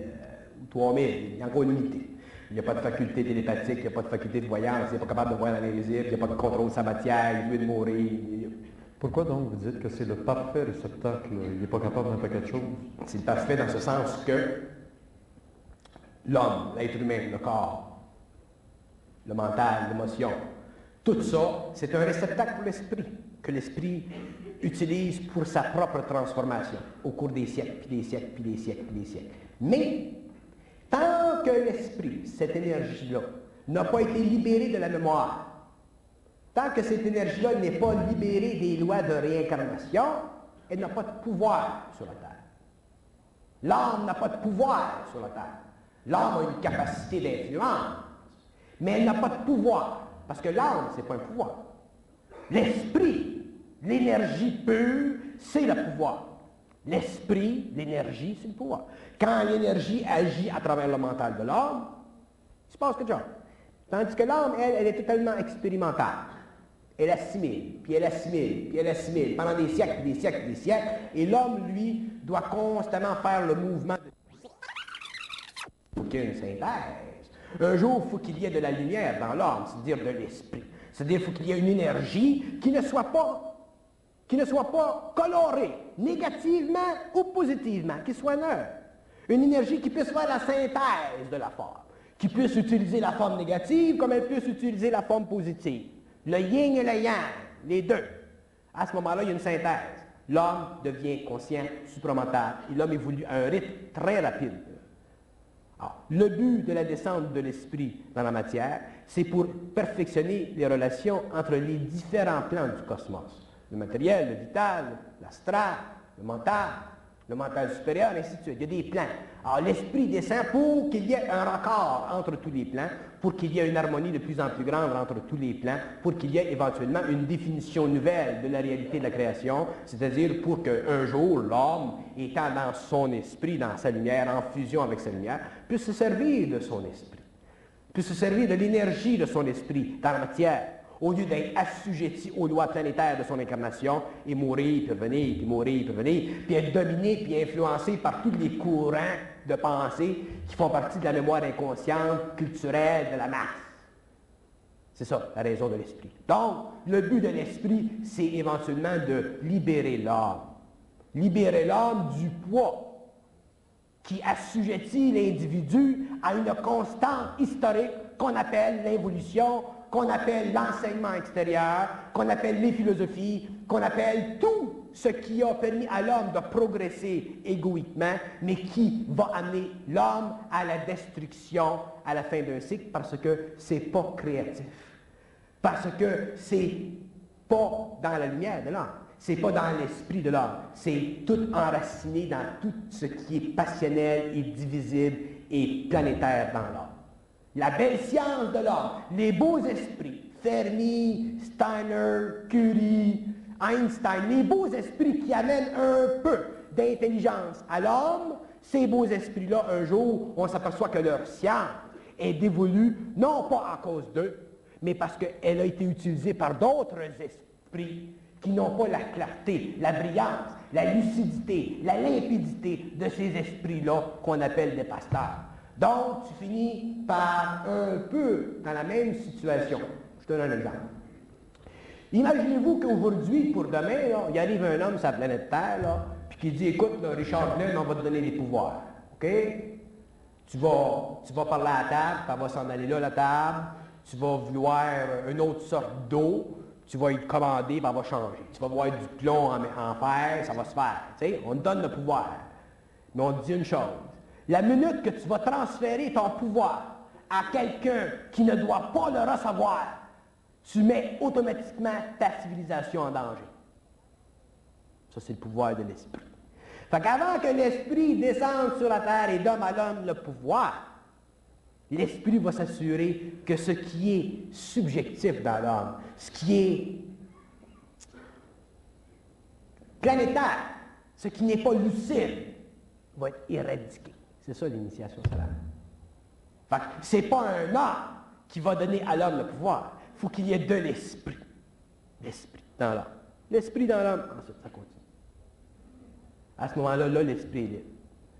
ou 3000. Il est encore limité. Il n'y a pas de faculté télépathique, il n'y a pas de faculté de voyance, il n'est pas capable de voir l'invisible, il n'y a pas de contrôle de sa matière, il veut de mourir.
Pourquoi donc vous dites que c'est le parfait réceptacle? Il n'est pas capable d'un paquet de choses?
C'est parfait dans ce sens que l'homme, l'être humain, le corps, le mental, l'émotion, tout ça, c'est un réceptacle pour l'esprit, que l'esprit utilise pour sa propre transformation au cours des siècles, puis des siècles, puis des siècles, puis des siècles. Mais, tant que l'esprit, cette énergie-là, n'a pas été libérée de la mémoire, tant que cette énergie-là n'est pas libérée des lois de réincarnation, elle n'a pas de pouvoir sur la Terre. L'âme n'a pas de pouvoir sur la Terre. L'âme a une capacité d'influence, mais elle n'a pas de pouvoir, parce que l'âme, ce n'est pas un pouvoir. L'esprit L'énergie pure, c'est le pouvoir. L'esprit, l'énergie, c'est le pouvoir. Quand l'énergie agit à travers le mental de l'homme, il se passe quelque chose. Tandis que l'âme, elle, elle est totalement expérimentale. Elle assimile, puis elle assimile, puis elle assimile pendant des siècles, des siècles, des siècles. Et l'homme, lui, doit constamment faire le mouvement de... Il faut qu'il y ait une synthèse. Un jour, il faut qu'il y ait de la lumière dans l'homme, c'est-à-dire de l'esprit. C'est-à-dire qu'il faut qu'il y ait une énergie qui ne soit pas qui ne soit pas coloré négativement ou positivement, qui soit neutre. Une énergie qui puisse faire la synthèse de la forme, qui puisse utiliser la forme négative comme elle puisse utiliser la forme positive. Le yin et le yang, les deux. À ce moment-là, il y a une synthèse. L'homme devient conscient, supramental, et l'homme évolue à un rythme très rapide. le but de la descente de l'esprit dans la matière, c'est pour perfectionner les relations entre les différents plans du cosmos le matériel, le vital, l'astral, le mental, le mental supérieur, ainsi de suite. Il y a des plans. Alors l'esprit descend pour qu'il y ait un raccord entre tous les plans, pour qu'il y ait une harmonie de plus en plus grande entre tous les plans, pour qu'il y ait éventuellement une définition nouvelle de la réalité de la création, c'est-à-dire pour qu'un jour l'homme, étant dans son esprit, dans sa lumière, en fusion avec sa lumière, puisse se servir de son esprit, puisse se servir de l'énergie de son esprit dans la matière au lieu d'être assujetti aux lois planétaires de son incarnation, et mourir, puis revenir, puis mourir, puis revenir, puis être dominé, puis influencé par tous les courants de pensée qui font partie de la mémoire inconsciente, culturelle de la masse. C'est ça, la raison de l'esprit. Donc, le but de l'esprit, c'est éventuellement de libérer l'homme. Libérer l'homme du poids qui assujettit l'individu à une constante historique qu'on appelle l'évolution, qu'on appelle l'enseignement extérieur, qu'on appelle les philosophies, qu'on appelle tout ce qui a permis à l'homme de progresser égoïquement, mais qui va amener l'homme à la destruction à la fin d'un cycle parce que c'est pas créatif. Parce que c'est pas dans la lumière de l'homme. C'est pas dans l'esprit de l'homme. C'est tout enraciné dans tout ce qui est passionnel et divisible et planétaire dans l'homme. La belle science de l'homme, les beaux esprits, Fermi, Steiner, Curie, Einstein, les beaux esprits qui amènent un peu d'intelligence à l'homme, ces beaux esprits-là, un jour, on s'aperçoit que leur science est dévolue, non pas à cause d'eux, mais parce qu'elle a été utilisée par d'autres esprits qui n'ont pas la clarté, la brillance, la lucidité, la limpidité de ces esprits-là qu'on appelle des pasteurs. Donc, tu finis par un peu dans la même situation. Je te donne un exemple. Imaginez-vous qu'aujourd'hui, pour demain, il arrive un homme sur la planète Terre, puis qui dit, écoute, Richard Glenn, on va te donner des pouvoirs. OK? Tu vas, tu vas parler à la table, puis elle va s'en aller là, la table. Tu vas vouloir une autre sorte d'eau, tu vas y commander, puis elle va changer. Tu vas voir du plomb en, fer, ça va se faire. Tu on te donne le pouvoir. Mais on te dit une chose. La minute que tu vas transférer ton pouvoir à quelqu'un qui ne doit pas le recevoir, tu mets automatiquement ta civilisation en danger. Ça, c'est le pouvoir de l'esprit. Fait qu'avant que l'esprit descende sur la terre et donne à l'homme le pouvoir, l'esprit va s'assurer que ce qui est subjectif dans l'homme, ce qui est planétaire, ce qui n'est pas lucide, va être éradiqué. C'est ça l'initiation salariale. Que c'est pas un homme qui va donner à l'homme le pouvoir il faut qu'il y ait de l'esprit. L'esprit dans l'homme. L'esprit dans l'homme. Ensuite, ça continue. À ce moment-là, là, l'esprit est libre.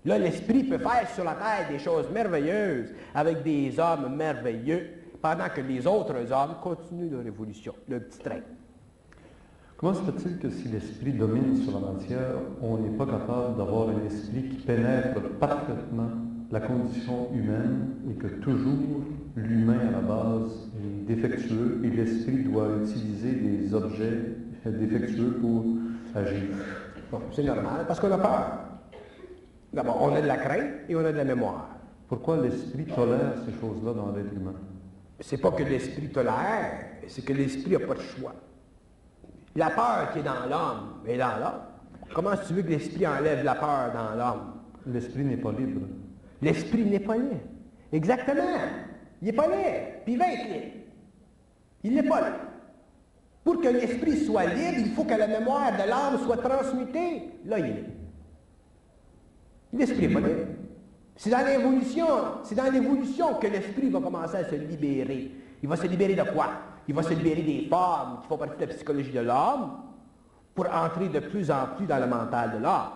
Là, l'esprit peut faire sur la terre des choses merveilleuses avec des hommes merveilleux, pendant que les autres hommes continuent leur évolution, le petit train.
Comment se fait-il que si l'esprit domine sur la matière, on n'est pas capable d'avoir un esprit qui pénètre parfaitement la condition humaine et que toujours l'humain à la base est défectueux et l'esprit doit utiliser des objets défectueux pour agir?
Bon, c'est normal, parce qu'on a peur. D'abord, on a de la crainte et on a de la mémoire.
Pourquoi l'esprit tolère ces choses-là dans l'être humain?
C'est pas que l'esprit tolère, c'est que l'esprit n'a pas de choix. La peur qui est dans l'homme est dans l'homme. Comment tu veux que l'esprit enlève la peur dans l'homme?
L'esprit n'est pas libre.
L'esprit n'est pas libre. Exactement. Il n'est pas libre, puis il va être libre. Il n'est pas libre. Pour que l'esprit soit libre, il faut que la mémoire de l'âme soit transmutée. Là, il est libre. L'esprit n'est pas libre. C'est dans l'évolution, c'est dans l'évolution que l'esprit va commencer à se libérer. Il va se libérer de quoi? Il va se libérer des formes qui font partie de la psychologie de l'homme pour entrer de plus en plus dans le mental de l'homme.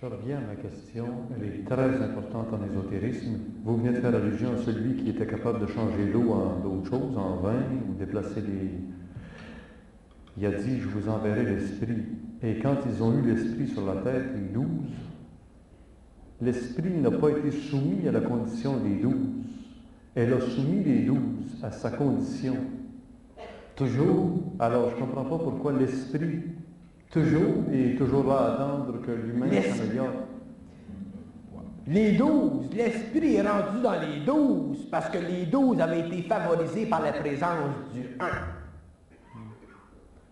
Je reviens à ma question, elle est très importante en ésotérisme. Vous venez de faire allusion à celui qui était capable de changer l'eau en d'autres choses, en vin, ou déplacer les... Il a dit, je vous enverrai l'esprit. Et quand ils ont eu l'esprit sur la tête, les douze, l'esprit n'a pas été soumis à la condition des douze. Elle a soumis les douze à sa condition. Toujours. Alors, je ne comprends pas pourquoi l'esprit Toujours, et toujours là à attendre que l'humain s'améliore.
Les douze, l'esprit est rendu dans les douze parce que les douze avaient été favorisés par la présence du un.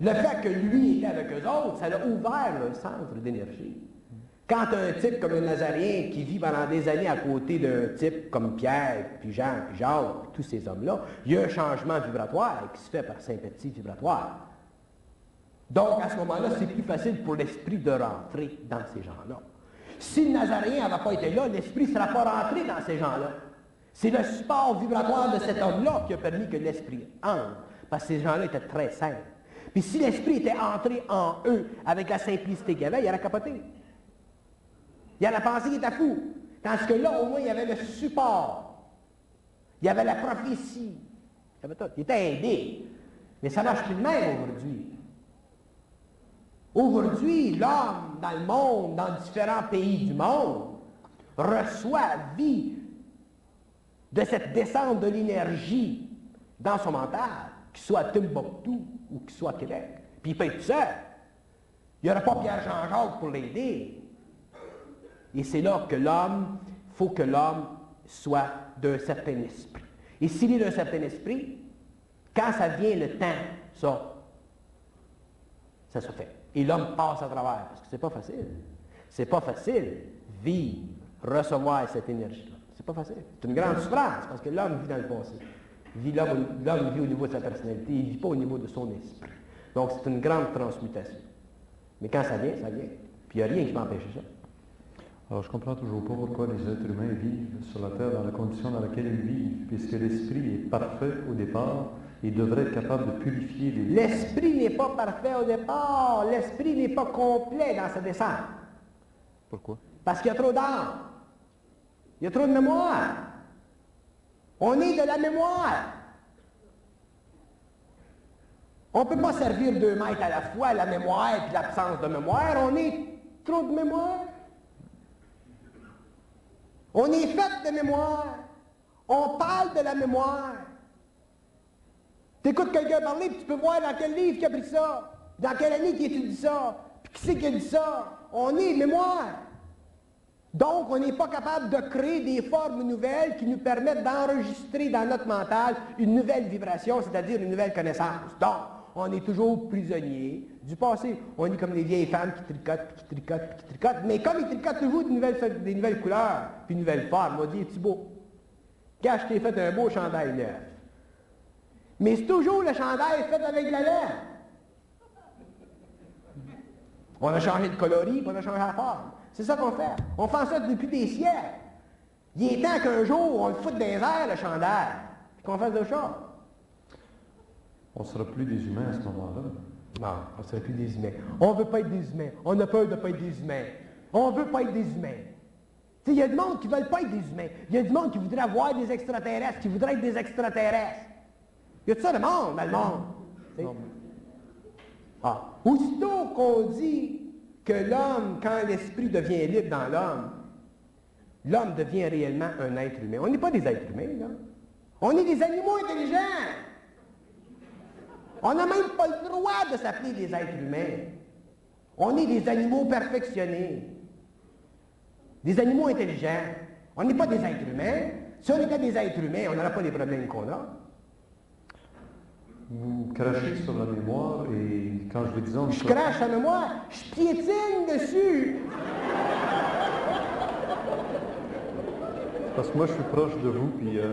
Le fait que lui était avec eux autres, ça a ouvert le centre d'énergie. Quand un type comme le Nazaréen qui vit pendant des années à côté d'un type comme Pierre, puis Jean, puis Jacques, puis tous ces hommes-là, il y a un changement vibratoire qui se fait par sympathie vibratoire. Donc, à ce moment-là, c'est plus facile pour l'esprit de rentrer dans ces gens-là. Si le Nazaréen n'avait pas été là, l'esprit ne sera pas rentré dans ces gens-là. C'est le support vibratoire de cet homme-là qui a permis que l'esprit entre, parce que ces gens-là étaient très simples. Puis si l'esprit était entré en eux avec la simplicité qu'il avait, il aurait capoté. Il aurait pensé qu'il était fou. Tandis que là, au moins, il y avait le support. Il y avait la prophétie. Il, y tout. il était aidé. Mais ça marche plus de même aujourd'hui. Aujourd'hui, l'homme dans le monde, dans différents pays du monde, reçoit, vit de cette descente de l'énergie dans son mental, qu'il soit à Timbuktu ou qu'il soit à Québec, puis il peut être seul. Il n'y aura pas Pierre Jean-Jacques pour l'aider. Et c'est là que l'homme, il faut que l'homme soit d'un certain esprit. Et s'il est d'un certain esprit, quand ça vient le temps, ça, ça se fait. Et l'homme passe à travers, parce que c'est pas facile. C'est pas facile vivre, recevoir cette énergie-là. C'est pas facile. C'est une grande souffrance, parce que l'homme vit dans le passé. L'homme vit au niveau de sa personnalité, il ne vit pas au niveau de son esprit. Donc c'est une grande transmutation. Mais quand ça vient, ça vient. Puis il n'y a rien qui peut empêcher ça.
Alors je ne comprends toujours pas pourquoi les êtres humains vivent sur la Terre dans la condition dans laquelle ils vivent, puisque l'esprit est parfait au départ et devrait être capable de purifier les...
L'esprit n'est pas parfait au départ. L'esprit n'est pas complet dans sa descente.
Pourquoi?
Parce qu'il y a trop d'âme. Il y a trop de mémoire. On est de la mémoire. On ne peut pas servir deux maîtres à la fois, la mémoire et l'absence de mémoire. On est trop de mémoire. On est fait de mémoire. On parle de la mémoire. Tu écoutes quelqu'un parler, puis tu peux voir dans quel livre qui a pris ça, dans quelle année qui étudie ça, puis qui c'est qui a dit ça. On est mémoire. Donc, on n'est pas capable de créer des formes nouvelles qui nous permettent d'enregistrer dans notre mental une nouvelle vibration, c'est-à-dire une nouvelle connaissance. Donc, on est toujours prisonnier du passé. On est comme des vieilles femmes qui tricotent, qui tricotent, qui tricotent. Mais comme ils tricotent toujours des nouvelles, des nouvelles couleurs, puis une nouvelle forme, on dit, c'est beau. Quand je t'ai fait un beau chandail neuf. Mais c'est toujours le chandail fait avec la laine. On a changé de coloris, puis on a changé la forme. C'est ça qu'on fait. On fait ça depuis des siècles. Il est temps qu'un jour, on le foute des airs, le chandail, qu'on fasse de choses.
On ne sera plus des humains à ce moment-là.
Non, on ne sera plus des humains. On ne veut pas être des humains. On a peur de ne pas être des humains. On ne veut pas être des humains. Il y a du monde qui ne veulent pas être des humains. Il y a du monde qui voudrait avoir des extraterrestres, qui voudrait être des extraterrestres. Il y a tout ça de monde dans le monde. Ah. Aussitôt qu'on dit que l'homme, quand l'esprit devient libre dans l'homme, l'homme devient réellement un être humain. On n'est pas des êtres humains, là. On est des animaux intelligents. On n'a même pas le droit de s'appeler des êtres humains. On est des animaux perfectionnés. Des animaux intelligents. On n'est pas des êtres humains. Si on était des êtres humains, on n'aurait pas les problèmes qu'on a.
Vous crachez sur la mémoire et quand je vous disons...
Je crache la mémoire, je piétine dessus.
Parce que moi, je suis proche de vous, puis... Euh...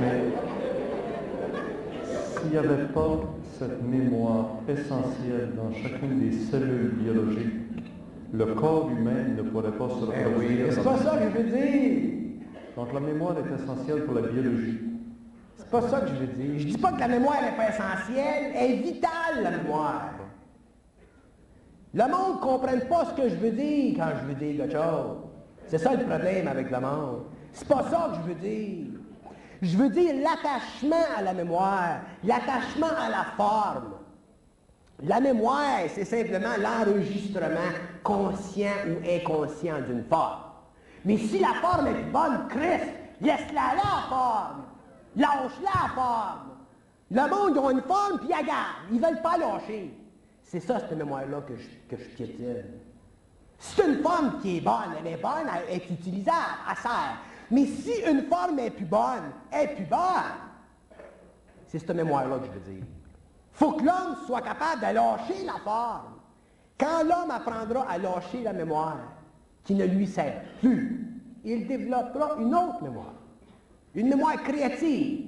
Mais s'il n'y avait pas cette mémoire essentielle dans chacune des cellules biologiques, le corps humain ne pourrait pas se
Eh oui,
reproduire.
c'est pas ça que je veux dire.
Donc la mémoire est essentielle pour la biologie.
C'est pas ça que je veux dire. Je dis pas que la mémoire n'est pas essentielle, elle est vitale, la mémoire. Le monde ne comprenne pas ce que je veux dire quand je veux dire quelque chose. C'est ça le problème avec le monde. C'est pas ça que je veux dire. Je veux dire l'attachement à la mémoire, l'attachement à la forme. La mémoire, c'est simplement l'enregistrement conscient ou inconscient d'une forme. Mais si la forme est bonne, Christ, laisse-la là, la forme. Lâche-la, la forme. Le monde, ont une forme, puis ils gardent. Ils ne veulent pas lâcher. C'est ça, cette mémoire-là, que je, que je piétine. C'est une forme qui est bonne, elle est bonne, elle est utilisable, elle sert. Mais si une forme est plus bonne, est plus bonne, c'est cette mémoire-là que je veux dire. faut que l'homme soit capable de lâcher la forme. Quand l'homme apprendra à lâcher la mémoire, qui ne lui sert plus, il développera une autre mémoire. Une mémoire créative.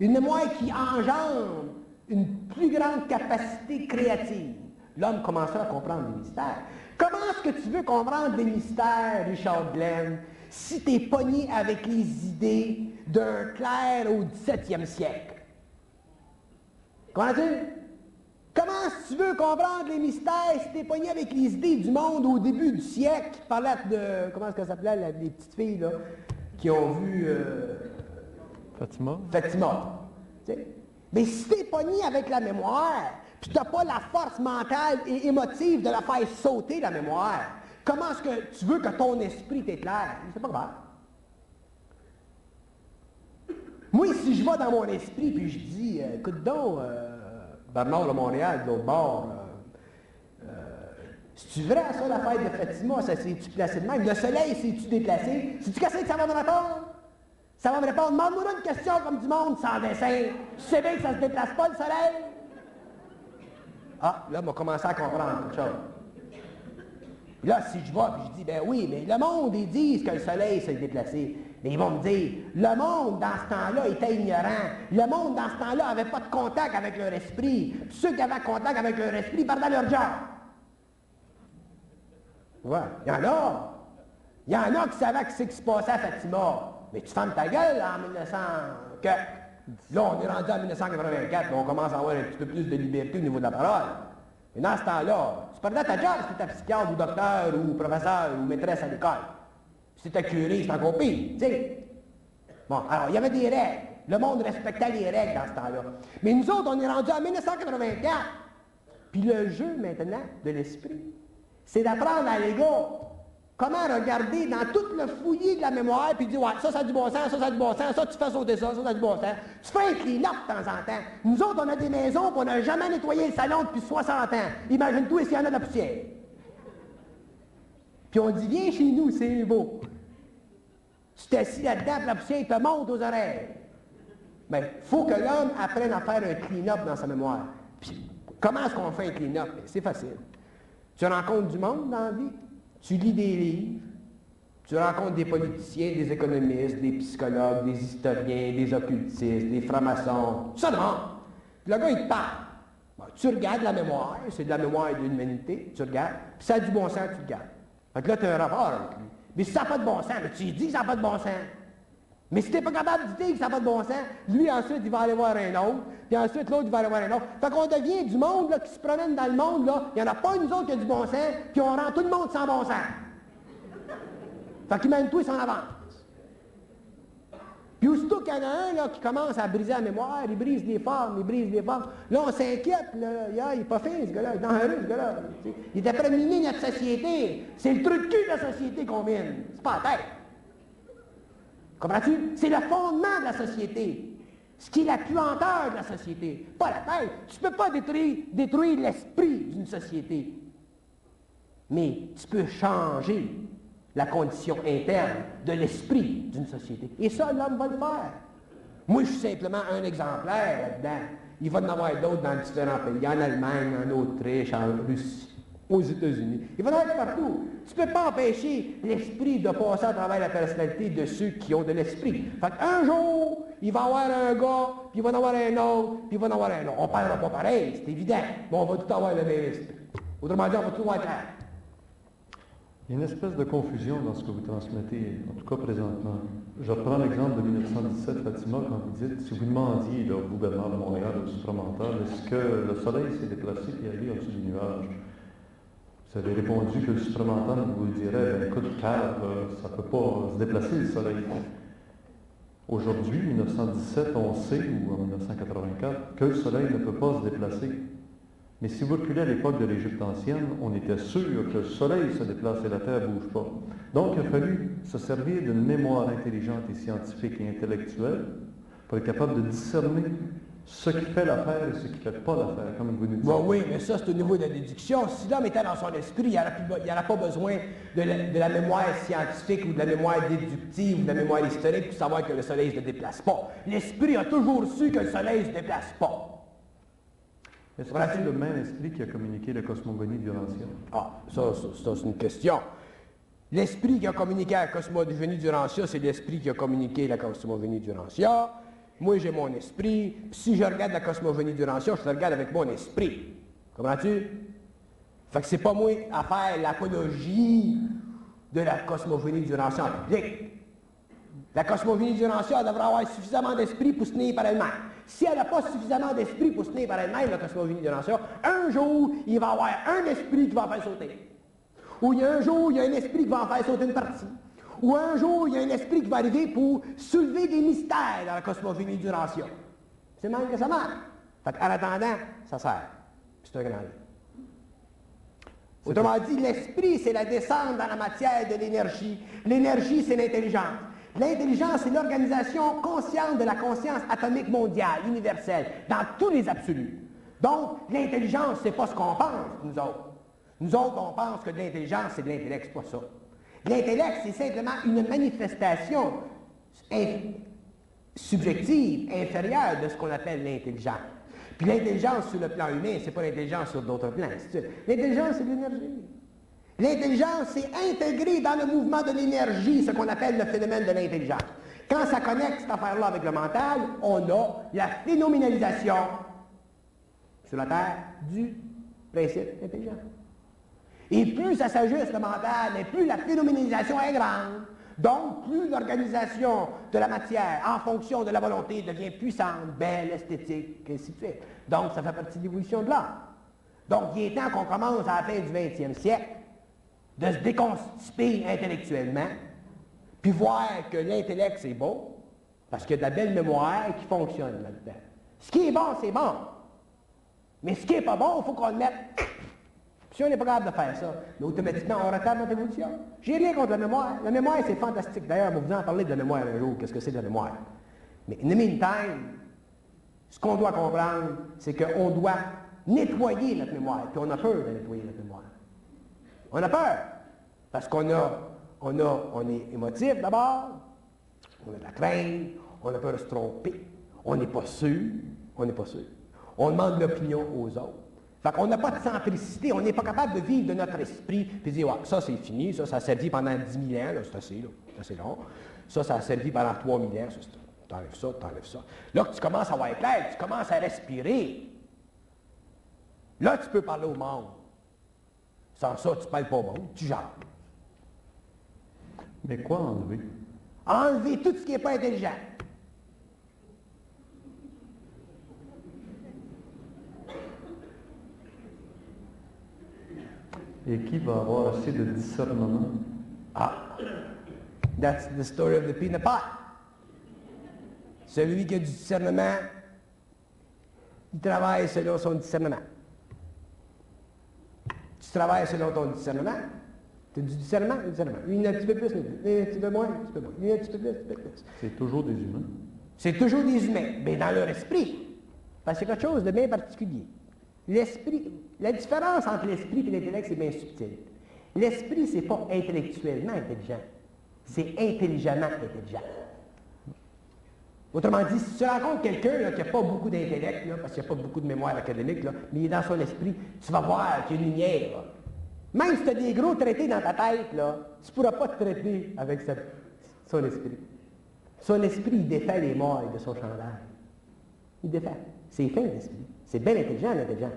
Une mémoire qui engendre une plus grande capacité créative. L'homme commencera à comprendre les mystères. Comment est-ce que tu veux comprendre les mystères, Richard Glenn, si tu es pogné avec les idées d'un clerc au 17e siècle? Comprends-tu? Comment tu veux comprendre les mystères si tu es pogné avec les idées du monde au début du siècle? Qui parlait de. Comment est-ce que ça s'appelait, la- les petites filles, là, qui ont vu. euh,
Fatima?
Fatima. Tu sais, Mais si t'es pogné avec la mémoire, puis t'as pas la force mentale et émotive de la faire sauter, la mémoire, comment est-ce que tu veux que ton esprit t'éclaire? C'est pas grave. Moi, si je vais dans mon esprit puis je dis, euh, écoute donc, euh, Bernard de Montréal, de l'autre bord, euh, c'est-tu vrai ça, la fête de Fatima, ça s'est-tu placé de même? Le soleil s'est-tu déplacé? C'est-tu qu'est-ce que ça va me répondre? Ça va me répondre, demande-moi une question comme du monde sans dessin. Tu sais bien que ça se déplace pas, le soleil? Ah, là, on va commencer à comprendre. Là, si je vois, puis je dis, ben oui, mais le monde, ils disent que le soleil s'est déplacé. Mais ils vont me dire, le monde, dans ce temps-là, était ignorant. Le monde, dans ce temps-là, n'avait pas de contact avec leur esprit. Ceux qui avaient contact avec leur esprit perdaient leur job. Ouais, il y en a. Il y en a qui savaient ce qui se passait à Fatima. Mais tu fermes ta gueule en 1900. Que, là, on est rendu en 1984, on commence à avoir un petit peu plus de liberté au niveau de la parole. Et dans ce temps-là, tu perdais ta job si tu étais psychiatre ou docteur ou professeur ou maîtresse à l'école. Si tu étais curé, c'est encore pire, tu sais. Bon, alors, il y avait des règles. Le monde respectait les règles dans ce temps-là. Mais nous autres, on est rendu en 1984. Puis le jeu, maintenant, de l'esprit, c'est d'apprendre à l'ego comment regarder dans tout le fouillis de la mémoire, puis dire, ouais, ça, ça a du bon sens, ça, ça a du bon sens, ça, tu fais sauter ça, ça, ça a du bon sens. Tu fais un clean-up de temps en temps. Nous autres, on a des maisons, puis on n'a jamais nettoyé le salon depuis 60 ans. Imagine-toi s'il y en a de la poussière. Puis on dit, viens chez nous, c'est beau. Tu t'assis là-dedans, puis la poussière te monte aux oreilles. Mais il faut que l'homme apprenne à faire un clean-up dans sa mémoire. Puis, comment est-ce qu'on fait un clean-up? C'est facile. Tu rencontres du monde dans la vie, tu lis des livres, tu rencontres des politiciens, des économistes, des psychologues, des historiens, des occultistes, des francs-maçons, ça demande. Le gars, il te parle. tu regardes la mémoire, c'est de la mémoire de l'humanité, tu regardes, puis ça a du bon sens, tu regardes. Fait que là, tu as un rapport avec lui. Mais si ça n'a pas de bon sens, mais tu dis que ça n'a pas de bon sens. Mais si tu n'es pas capable dire que ça n'a pas de bon sens, lui, ensuite, il va aller voir un autre, puis ensuite, l'autre, il va aller voir un autre. Fait qu'on devient du monde là, qui se promène dans le monde, là. Il n'y en a pas une autre qui a du bon sens, puis on rend tout le monde sans bon sens. Fait qu'il mène tout, il s'en avance. Puis aussitôt qu'il y en a un là, qui commence à briser la mémoire, il brise les formes, il brise les formes. Là, on s'inquiète, il n'est pas fin, ce gars-là, il est dangereux, ce gars-là. Il est après notre société. C'est le truc de cul de la société qu'on mine. C'est pas la tête. Comprends-tu? C'est le fondement de la société. Ce qui est la puanteur de la société. Pas la tête. Tu ne peux pas détruire, détruire l'esprit d'une société. Mais tu peux changer la condition interne de l'esprit d'une société. Et ça, l'homme va le faire. Moi, je suis simplement un exemplaire là-dedans. Il va en avoir d'autres dans différents pays, en Allemagne, en Autriche, en Russie, aux États-Unis. Il va en avoir partout. Tu ne peux pas empêcher l'esprit de passer à travers la personnalité de ceux qui ont de l'esprit. Fait qu'un jour, il va y avoir un gars, puis il va y en avoir un autre, puis il va y en avoir un autre. On ne parlera pas pareil, c'est évident, mais on va tout avoir le même esprit. Autrement dit, on va tout avoir
il y a une espèce de confusion dans ce que vous transmettez, en tout cas présentement. Je reprends l'exemple de 1917, Fatima, quand vous dites, si vous demandiez au gouvernement de Montréal, au supramental, est-ce que le soleil s'est déplacé et allé au-dessus du nuage? Vous avez répondu que le supramental vous dirait, ben, écoute, car ça ne peut pas se déplacer le soleil. Aujourd'hui, 1917, on sait, ou en 1984, que le soleil ne peut pas se déplacer. Mais si vous reculez à l'époque de l'Égypte ancienne, on était sûr que le soleil se déplace et la terre ne bouge pas. Donc, il a fallu se servir d'une mémoire intelligente et scientifique et intellectuelle pour être capable de discerner ce qui fait l'affaire et ce qui ne fait pas l'affaire, comme vous nous dites.
oui, mais ça, c'est au niveau de la déduction. Si l'homme était dans son esprit, il n'y aurait pas besoin de la, mémoire scientifique ou de la mémoire déductive ou de la mémoire historique pour savoir que le soleil ne se déplace pas. L'esprit a toujours su que le soleil ne se déplace pas.
Est-ce que c'est le même esprit qui a communiqué la cosmogonie Lancia?
Ah, ça, ça, c'est une question. L'esprit qui a communiqué la cosmogonie Lancia, c'est l'esprit qui a communiqué la cosmogonie Lancia. Moi, j'ai mon esprit. si je regarde la cosmogonie Lancia, je la regarde avec mon esprit. Comprends-tu? Fait que c'est pas moi à faire l'apologie de la cosmogonie du public. La cosmogonie du Lancia devrait avoir suffisamment d'esprit pour se tenir par elle-même. Si elle n'a pas suffisamment d'esprit pour se tenir par elle-même, la cosmogonie de nation, un jour, il va y avoir un esprit qui va en faire sauter. Ou il y a un jour, il y a un esprit qui va en faire sauter une partie. Ou un jour, il y a un esprit qui va arriver pour soulever des mystères dans la cosmogonie du nation. C'est même que ça marche. Fait en attendant, ça sert. C'est un grand. Autrement dit, l'esprit, c'est la descente dans la matière de l'énergie. L'énergie, c'est l'intelligence. L'intelligence, c'est l'organisation consciente de la conscience atomique mondiale, universelle, dans tous les absolus. Donc, l'intelligence, c'est pas ce qu'on pense, nous autres. Nous autres, on pense que l'intelligence, c'est de l'intellect, c'est pas ça. L'intellect, c'est simplement une manifestation subjective, inférieure de ce qu'on appelle l'intelligence. Puis l'intelligence sur le plan humain, c'est pas l'intelligence sur d'autres plans. L'intelligence, c'est l'énergie. L'intelligence, c'est intégré dans le mouvement de l'énergie, ce qu'on appelle le phénomène de l'intelligence. Quand ça connecte cette affaire-là avec le mental, on a la phénoménalisation sur la Terre du principe intelligent. Et plus ça s'ajuste le mental, et plus la phénoménalisation est grande. Donc, plus l'organisation de la matière en fonction de la volonté devient puissante, belle, esthétique, ainsi de suite. Donc, ça fait partie de l'évolution de l'art. Donc, il est temps qu'on commence à la fin du 20e siècle de se déconstiper intellectuellement, puis voir que l'intellect, c'est beau, parce qu'il y a de la belle mémoire qui fonctionne là-dedans. Ce qui est bon, c'est bon. Mais ce qui n'est pas bon, il faut qu'on le mette si on n'est pas capable de faire ça, mais automatiquement, on retarde notre évolution. J'ai rien contre la mémoire. La mémoire, c'est fantastique. D'ailleurs, vous en parler de la mémoire un jour, qu'est-ce que c'est de la mémoire? Mais in the meantime, ce qu'on doit comprendre, c'est qu'on doit nettoyer notre mémoire. Puis on a peur de nettoyer notre mémoire. On a peur. Parce qu'on a, on a, on est émotif d'abord, on a de la crainte, on a peur de se tromper, on n'est pas sûr, on n'est pas sûr. On demande l'opinion aux autres. Fait qu'on n'a pas de centricité, on n'est pas capable de vivre de notre esprit, puis dire, ouais, ça c'est fini, ça, ça a servi pendant 10 000 ans, c'est assez, assez long. Ça, ça a servi pendant 3 000 ans, t'enlèves ça, t'enlèves ça. Là que tu commences à avoir clair, tu commences à respirer. Là, tu peux parler au monde. Sans ça, tu ne parles pas au monde, tu gères.
Mais quoi enlever?
Enlever tout ce qui n'est pas intelligent.
Et qui va avoir assez de discernement?
Ah, that's the story of the peanut pot. Celui qui a du discernement, il travaille selon son discernement. Tu travailles selon ton discernement. Tu as du discernement, du discernement. Une un petit peu plus, une un petit peu moins, un petit peu moins. Une un petit peu plus, un petit peu plus.
C'est toujours des humains.
C'est toujours des humains, mais dans leur esprit. Parce que c'est quelque chose de bien particulier. L'esprit, la différence entre l'esprit et l'intellect, c'est bien subtil. L'esprit, c'est pas intellectuellement intelligent, c'est intelligemment intelligent. Autrement dit, si tu rencontres quelqu'un qui n'a pas beaucoup d'intellect, parce qu'il n'y a pas beaucoup de mémoire académique, mais il est dans son esprit, tu vas voir qu'il y a une lumière. Même si tu as des gros traités dans ta tête, tu ne pourras pas te traiter avec son esprit. Son esprit, il défait les morts de son chandail. Il défait. C'est fin, l'esprit. C'est bien intelligent, l'intelligent.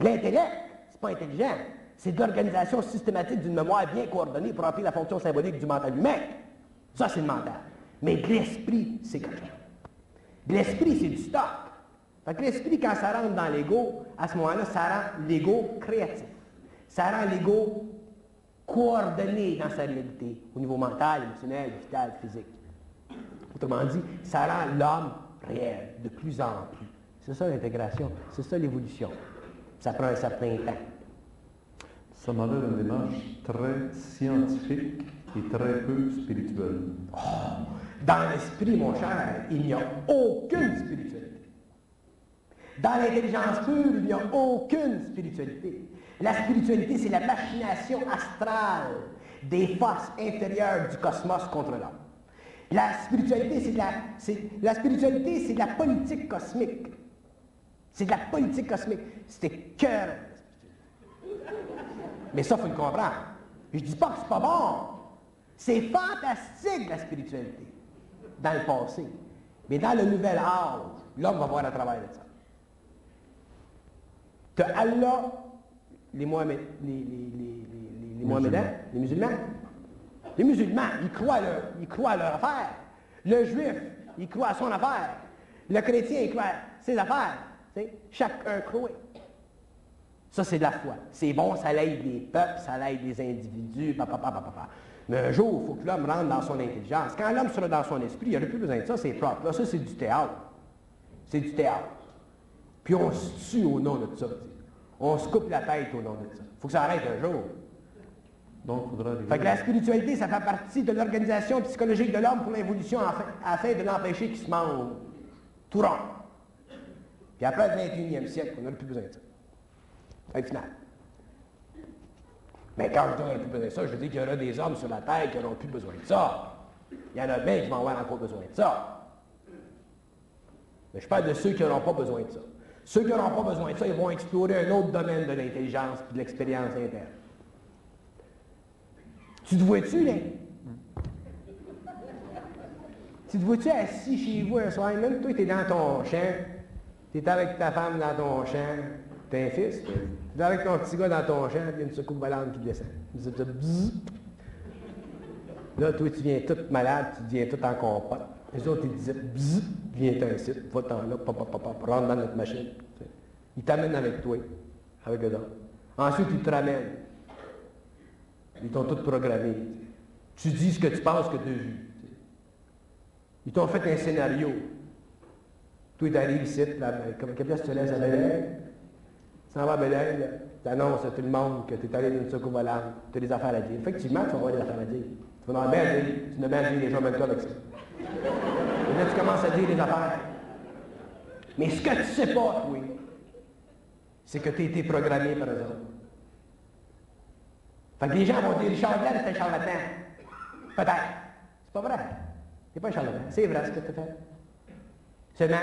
L'intellect, c'est pas intelligent. C'est de l'organisation systématique d'une mémoire bien coordonnée pour remplir la fonction symbolique du mental humain. Ça, c'est le mental. Mais l'esprit, c'est quelque chose. L'esprit, c'est du stock. Fait que l'esprit, quand ça rentre dans l'ego, à ce moment-là, ça rend l'ego créatif. Ça rend l'ego coordonné dans sa réalité, au niveau mental, émotionnel, vital, physique. Autrement dit, ça rend l'homme réel, de plus en plus. C'est ça l'intégration, c'est ça l'évolution. Ça prend un certain temps.
Ça m'a l'air une démarche très scientifique et très peu spirituelle.
Oh, dans l'esprit, mon cher, il n'y a aucune spiritualité. Dans l'intelligence pure, il n'y a aucune spiritualité. La spiritualité, c'est la machination astrale des forces inférieures du cosmos contre l'homme. La spiritualité, c'est la, la spiritualité, c'est de la politique cosmique. C'est de la politique cosmique. C'était cœur. Mais ça, il faut le comprendre. Je ne dis pas que c'est pas bon. C'est fantastique, la spiritualité, dans le passé. Mais dans le nouvel âge, l'homme va voir à travers de ça. Que Allah, les, Mohamed, les, les, les, les Mohammedans, les musulmans, les musulmans, ils croient, à leur, ils croient à leur affaire. Le juif, il croit à son affaire. Le chrétien, il croit à ses affaires. Chacun croit. Ça, c'est de la foi. C'est bon, ça l'aide les peuples, ça l'aide les individus, papa, papa, papa. Mais un jour, il faut que l'homme rentre dans son intelligence. Quand l'homme sera dans son esprit, il n'y aurait plus besoin de ça, c'est propre. Là, ça, c'est du théâtre. C'est du théâtre. Puis on se tue au nom de ça. On se coupe la tête au nom de ça. Il faut que ça arrête un jour.
Donc, il faudra
Fait que la spiritualité, ça fait partie de l'organisation psychologique de l'homme pour l'évolution afin, afin de l'empêcher qu'il se mange tout rond. Puis après le 21e siècle, on n'aura plus besoin de ça. Fin final. Mais quand je dis qu'on n'aura plus besoin de ça, je veux dire qu'il y aura des hommes sur la Terre qui n'auront plus besoin de ça. Il y en a bien qui vont avoir encore besoin de ça. Mais je parle de ceux qui n'auront pas besoin de ça. Ceux qui n'auront pas besoin de ça, ils vont explorer un autre domaine de l'intelligence et de l'expérience interne. Tu te vois-tu, là? Tu te vois-tu assis chez vous un soir, même toi, tu es dans ton champ, tu es avec ta femme dans ton champ, t'as un fils, tu es avec ton petit gars dans ton champ, il y a une secoupe volante qui descend. Là, toi, tu viens tout malade, tu viens tout en compote. Les autres, ils disaient, bzzz, viens-t'en ici, va-t'en là, papa, papa, rentre dans notre machine. Ils t'amènent avec toi, avec eux. Ensuite, ils te ramènent. Ils t'ont tout programmé. Tu dis ce que tu penses que tu as vu. Ils t'ont fait un scénario. Toi, tu arrives ici, comme tu te laisses à Belair? S'en vas à Belair, tu annonces à tout le monde que tu es allé d'une secours volante, tu as des affaires à dire. Effectivement, tu vas avoir des affaires à dire. Tu vas en bien dire, tu n'as bien dit les gens avec toi avec ça. Et là, tu commences à dire des affaires. Mais ce que tu ne sais pas, oui, c'est que tu as été programmé par eux autres. Fait que les gens vont dire, Richard Blanc, c'est un charlatan. Peut-être. C'est pas vrai. C'est pas un charlatan. C'est vrai ce que tu as fait. Seulement,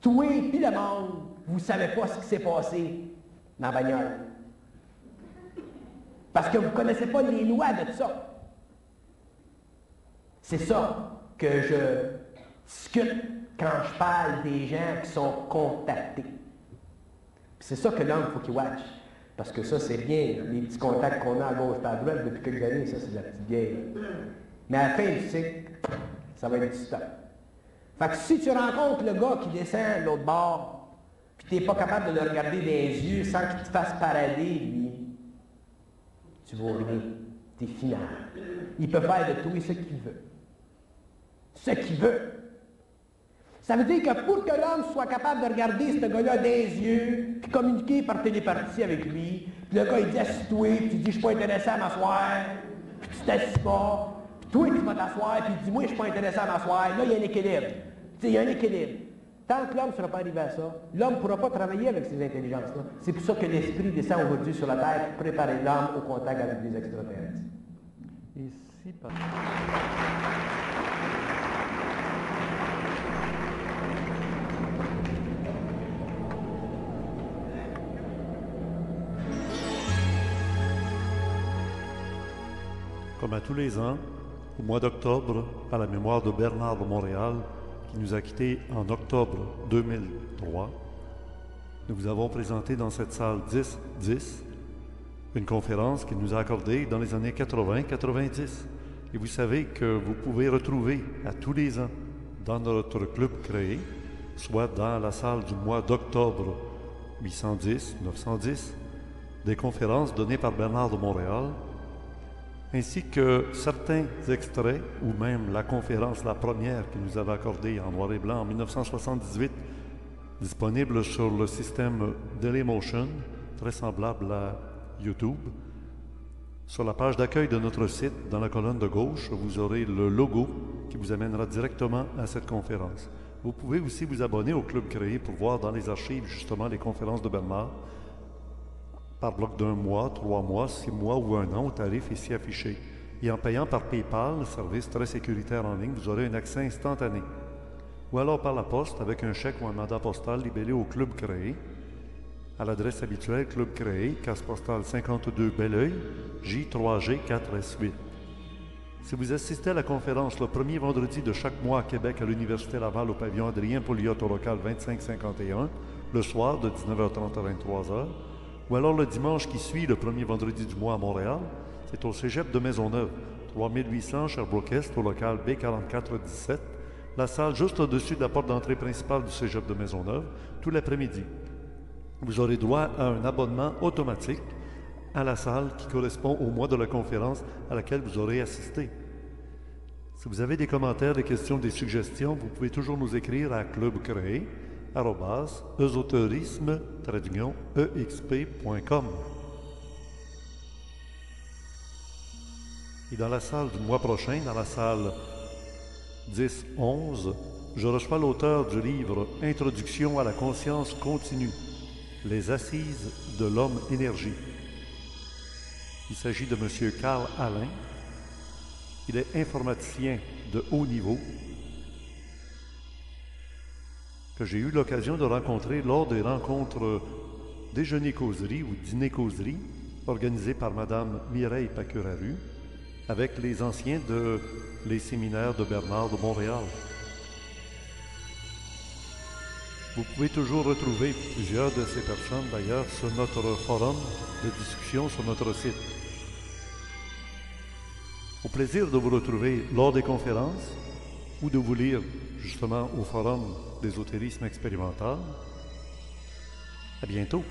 toi et le monde, vous ne savez pas ce qui s'est passé dans la bagnole. Parce que vous ne connaissez pas les lois de ça. C'est ça que je discute quand je parle des gens qui sont contactés. C'est ça que l'homme, faut qu'il watch. Parce que ça, c'est bien, les petits contacts qu'on a à gauche et à droite depuis quelques années, ça, c'est la petite guerre. Mais à la fin du cycle, ça va être du stop. Fait que si tu rencontres le gars qui descend de l'autre bord, puis tu n'es pas capable de le regarder les yeux sans qu'il te fasse parader, lui, tu vas rien. Tu es final. Il peut faire de toi ce qu'il veut. Ce qu'il veut. Ça veut dire que pour que l'homme soit capable de regarder ce gars-là des yeux, puis communiquer par télépathie avec lui, puis le gars il dit assis-toi, puis tu dis je suis pas intéressé à m'asseoir, puis tu t'assis pas, toi tu vas t'asseoir, puis dis moi je suis pas intéressé à m'asseoir, là il y a un équilibre. Tu sais, il y a un équilibre. Tant que l'homme ne sera pas arrivé à ça, l'homme ne pourra pas travailler avec ces intelligences-là. C'est pour ça que l'esprit descend aujourd'hui sur la terre pour préparer l'homme au contact avec les extraterrestres.
Ici.
Comme à tous les ans, au mois d'octobre, à la mémoire de Bernard de Montréal, qui nous a quittés en octobre 2003, nous vous avons présenté dans cette salle 10-10 une conférence qu'il nous a accordée dans les années 80-90. Et vous savez que vous pouvez retrouver à tous les ans dans notre club créé, soit dans la salle du mois d'octobre 810-910, des conférences données par Bernard de Montréal, ainsi que certains extraits, ou même la conférence, la première qu'il nous avait accordée en noir et blanc en 1978, disponible sur le système Dailymotion, très semblable à YouTube. Sur la page d'accueil de notre site, dans la colonne de gauche, vous aurez le logo qui vous amènera directement à cette conférence. Vous pouvez aussi vous abonner au club créé pour voir dans les archives justement les conférences de Bernard par bloc d'un mois, trois mois, six mois ou un an au tarif ici affiché. Et en payant par PayPal, service très sécuritaire en ligne, vous aurez un accès instantané. Ou alors par la poste avec un chèque ou un mandat postal libellé au club créé, à l'adresse habituelle Club créé, casse postale 52 Belleuil, J3G 4S8. Si vous assistez à la conférence le premier vendredi de chaque mois à Québec à l'Université Laval au pavillon Adrien Pouliot au local 2551, le soir de 19h30 à 23h, ou alors le dimanche qui suit le premier vendredi du mois à Montréal, c'est au Cégep de Maisonneuve, 3800 Sherbrooke-Est au local B4417, la salle juste au-dessus de la porte d'entrée principale du Cégep de Maisonneuve, tout l'après-midi. Vous aurez droit à un abonnement automatique à la salle qui correspond au mois de la conférence à laquelle vous aurez assisté. Si vous avez des commentaires, des questions, des suggestions, vous pouvez toujours nous écrire à Club Créé exp.com. Et dans la salle du mois prochain, dans la salle 10-11, je reçois l'auteur du livre Introduction à la conscience continue, les assises de l'homme énergie. Il s'agit de M. Carl Alain. Il est informaticien de haut niveau que j'ai eu l'occasion de rencontrer lors des rencontres déjeuner-causerie ou dîner-causerie organisées par Mme Mireille Pacuraru avec les anciens de les séminaires de Bernard de Montréal. Vous pouvez toujours retrouver plusieurs de ces personnes d'ailleurs sur notre forum de discussion sur notre site. Au plaisir de vous retrouver lors des conférences ou de vous lire justement au forum d'ésotérisme expérimental. À bientôt.